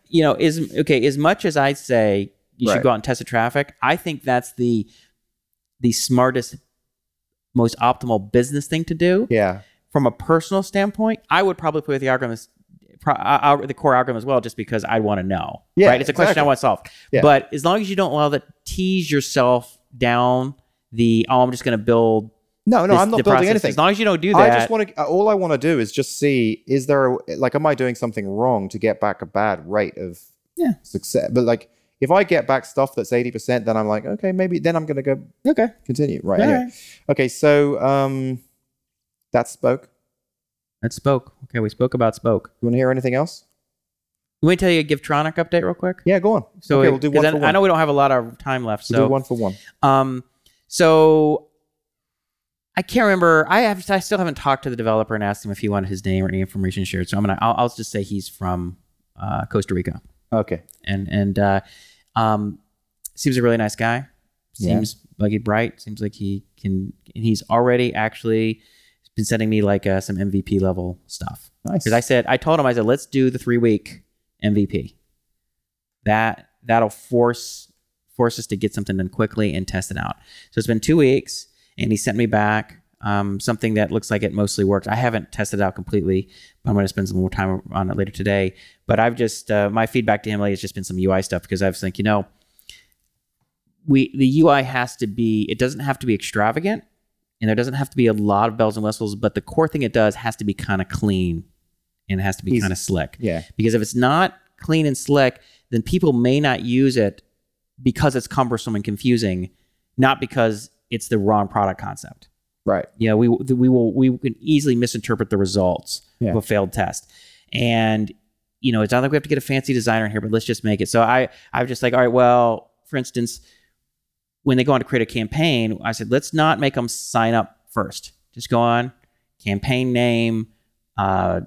you know, is okay. As much as I say you should go out and test the traffic, I think that's the the smartest, most optimal business thing to do. yeah, From a personal standpoint, I would probably play with the algorithm, pro, uh, the core algorithm as well, just because I'd want to know. Yeah, right. It's a question I want to solve. Yeah. But as long as you don't allow to tease yourself down the oh, I'm just going to build. No, no, this- I'm not building process. anything. As long as you don't do that, I just want to. All I want to do is just see: is there a, like, am I doing something wrong to get back a bad rate of Yeah. success? But like, if I get back stuff that's eighty percent, then I'm like, okay, maybe then I'm going to go okay. continue. Right. All anyway. right. Okay. So um, that spoke. That spoke. Okay, we spoke about spoke. You want to hear anything else? Let me tell you a Givetronic update real quick. Yeah, go on. So okay, we'll do 'cause one I, for I one. know we don't have a lot of time left, We'll so do one for one. um, so I can't remember. I have. I still haven't talked to the developer and asked him if he wanted his name or any information shared. So I'm gonna. I'll, I'll just say he's from uh, Costa Rica, Okay. and and uh, um, seems a really nice guy. Yeah. Seems like he's bright. Seems like he can. And he's already actually been sending me like uh, some MVP level stuff. Nice. Because I said, I told him, I said, let's do the three week MVP. That that'll force force us to get something done quickly and test it out. So it's been two weeks, and he sent me back um, something that looks like it mostly works. I haven't tested it out completely, but I'm going to spend some more time on it later today. But I've just uh, my feedback to him lately has just been some UI stuff because I was thinking, you know, we the UI has to be it doesn't have to be extravagant and there doesn't have to be a lot of bells and whistles, but the core thing it does has to be kind of clean and it has to be kind of slick. Yeah. Because if it's not clean and slick, then people may not use it because it's cumbersome and confusing, not because it's the wrong product concept. Right. Yeah, we we will we can easily misinterpret the results Yeah. of a failed test, and you know it's not like we have to get a fancy designer in here, but let's just make it. So I I'm just like, all right, well, for instance, when they go on to create a campaign, I said let's not make them sign up first. Just go on, campaign name, uh,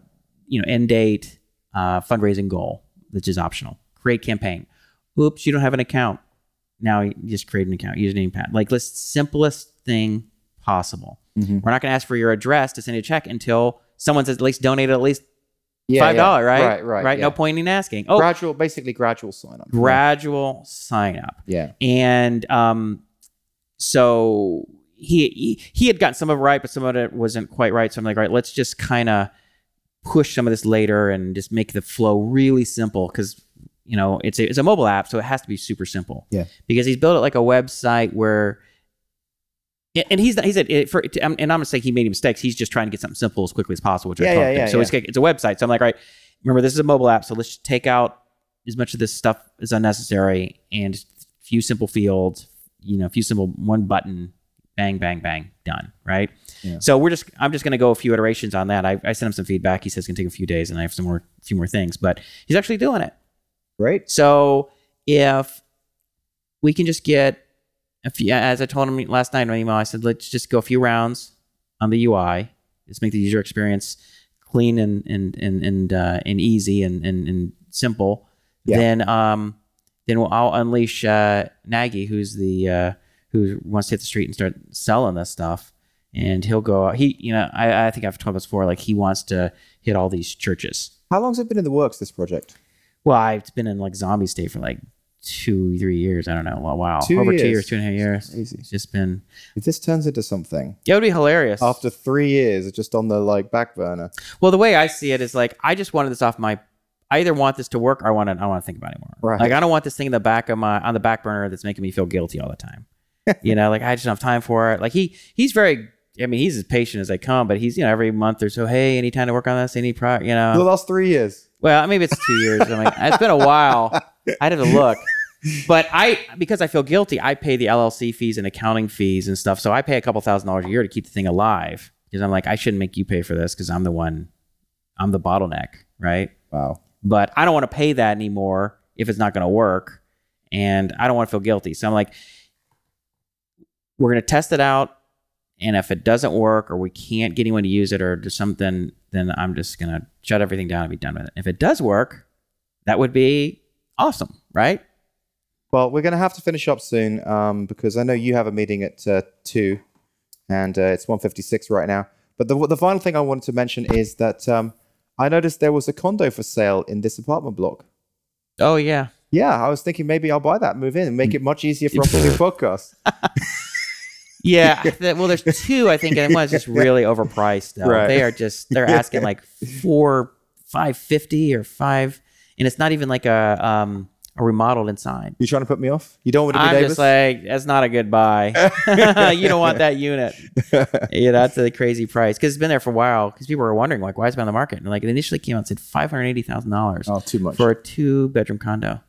you know, end date, uh, fundraising goal, which is optional. Create campaign. Oops, you don't have an account. Now you just create an account, username, pat. Like, let's simplest thing possible. Mhm. We're not going to ask for your address to send you a check until someone says at least donate at least Yeah, five yeah. right? Right. Right. Right. yeah. No point in asking. Oh, Gradual, basically gradual sign up. gradual sign up, Yeah. and um, so he, he he had gotten some of it right, but some of it wasn't quite right. So I'm like, all right, let's just kind of push some of this later and just make the flow really simple because you know it's a, it's a mobile app, so it has to be super simple. Yeah. because he's built it like a website where. And he's he said, it, for, and I'm not saying he made mistakes. He's just trying to get something simple as quickly as possible. Which I Yeah, told yeah, yeah, So yeah. it's it's a website. So I'm like, right, remember this is a mobile app, so let's just take out as much of this stuff as unnecessary and a few simple fields. You know, a few simple one button, bang, bang, bang, done. Right. Yeah. So we're just I'm just going to go a few iterations on that. I, I sent him some feedback. He says it's to take a few days, and I have some more, few more things, but he's actually doing it. Great. So if we can just get a few, as I told him last night in my email, I said, let's just go a few rounds on the UI. Let's make the user experience clean and and and and uh, and easy and and, and simple. Yeah. Then um, then we'll, I'll unleash uh, Nagy, who's the uh, who wants to hit the street and start selling this stuff. And he'll go. He, you know, I, I think I've told this before. Like he wants to hit all these churches. How long's it been in the works? This project? Well, I've been in like zombie state for like two, three years. I don't know. Wow, wow. Two over two years. years, two and a half years. Easy. It's just been. If this turns into something It would be hilarious. after three years, it's just on the like back burner. Well, the way I see it is like I just wanted this off my. I either want this to work or I want to. I don't want to think about it more. Right. Like I don't want this thing in the back of my on the back burner that's making me feel guilty all the time. [laughs] you know, like I just don't have time for it. Like he he's very. I mean, he's as patient as they come, but he's you know every month or so. Hey, any time to work on this? Any pro? You know. the last three years. Well, maybe it's two years. I mean, it's been a while. I'd have to look. But I, because I feel guilty, I pay the LLC fees and accounting fees and stuff. So I pay a couple thousand dollars a year to keep the thing alive because I'm like, I shouldn't make you pay for this because I'm the one, I'm the bottleneck, right? Wow. But I don't want to pay that anymore if it's not going to work. And I don't want to feel guilty. So I'm like, we're going to test it out. And if it doesn't work or we can't get anyone to use it or do something, then I'm just going to shut everything down and be done with it. If it does work, that would be awesome, right? Well, we're going to have to finish up soon um, because I know you have a meeting at uh, two, and uh, it's 1.56 right now. But the the final thing I wanted to mention is that um, I noticed there was a condo for sale in this apartment block. Oh, yeah. Yeah, I was thinking maybe I'll buy that, move in, and make it much easier for us to do [laughs] podcasts. [laughs] Yeah. [laughs] that- well, there's two, I think, and one's just really overpriced, though. Right. They are just, they're [laughs] asking like four, 550 or five. And it's not even like a, um, a remodeled inside. You trying to put me off? You don't want to be I'm neighbors? just like, that's not a good buy. [laughs] you don't want that unit. Yeah, that's a crazy price because it's been there for a while. Because people were wondering, like, why is it on the market? And like, it initially came out and said five hundred eighty thousand dollars oh, too much. for a two bedroom condo,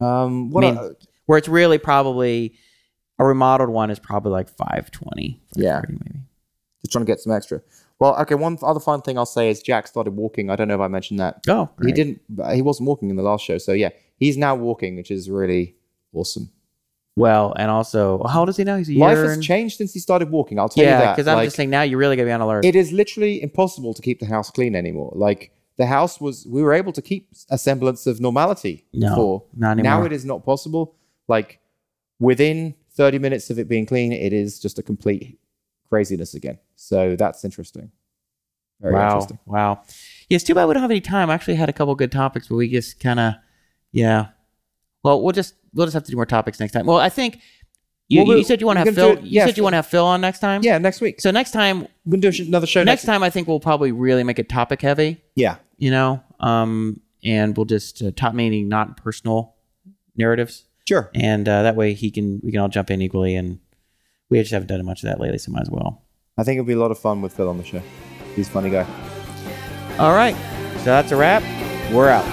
um, what I mean, where it's really probably a remodeled one is probably like five twenty. Yeah. maybe. just trying to get some extra. Well, okay. One other fun thing I'll say is Jack started walking. I don't know if I mentioned that. Oh, He didn't. He wasn't walking in the last show, so yeah, he's now walking, which is really awesome. Well, and also, how old is he now? He's a Life year. has and- changed since he started walking. I'll tell you yeah, that. because I'm Like, just saying now you're really gotta be on alert. it is literally impossible to keep the house clean anymore. Like the house was, we were able to keep a semblance of normality No, before. not anymore. Now it is not possible. Like within 30 minutes of it being clean, it is just a complete craziness again. So that's interesting. Very wow, interesting. wow. Yeah, it's too bad we don't have any time. I actually had a couple good topics, but we just kind of, yeah. Well, we'll just we'll just have to do more topics next time. Well, I think you, Well, you said you want to have Phil. it- you yeah, said you want to have Phil on next time. Yeah, next week. So next time, We're to do another show next next, time, I think we'll probably really make it topic heavy. Yeah. You know, um, and we'll just uh, top meaning not personal narratives, Sure. and uh, that way he can we can all jump in equally. And we just haven't done much of that lately, so might as well. I think it'll be a lot of fun with Phil on the show. He's a funny guy. All right, so that's a wrap. We're out.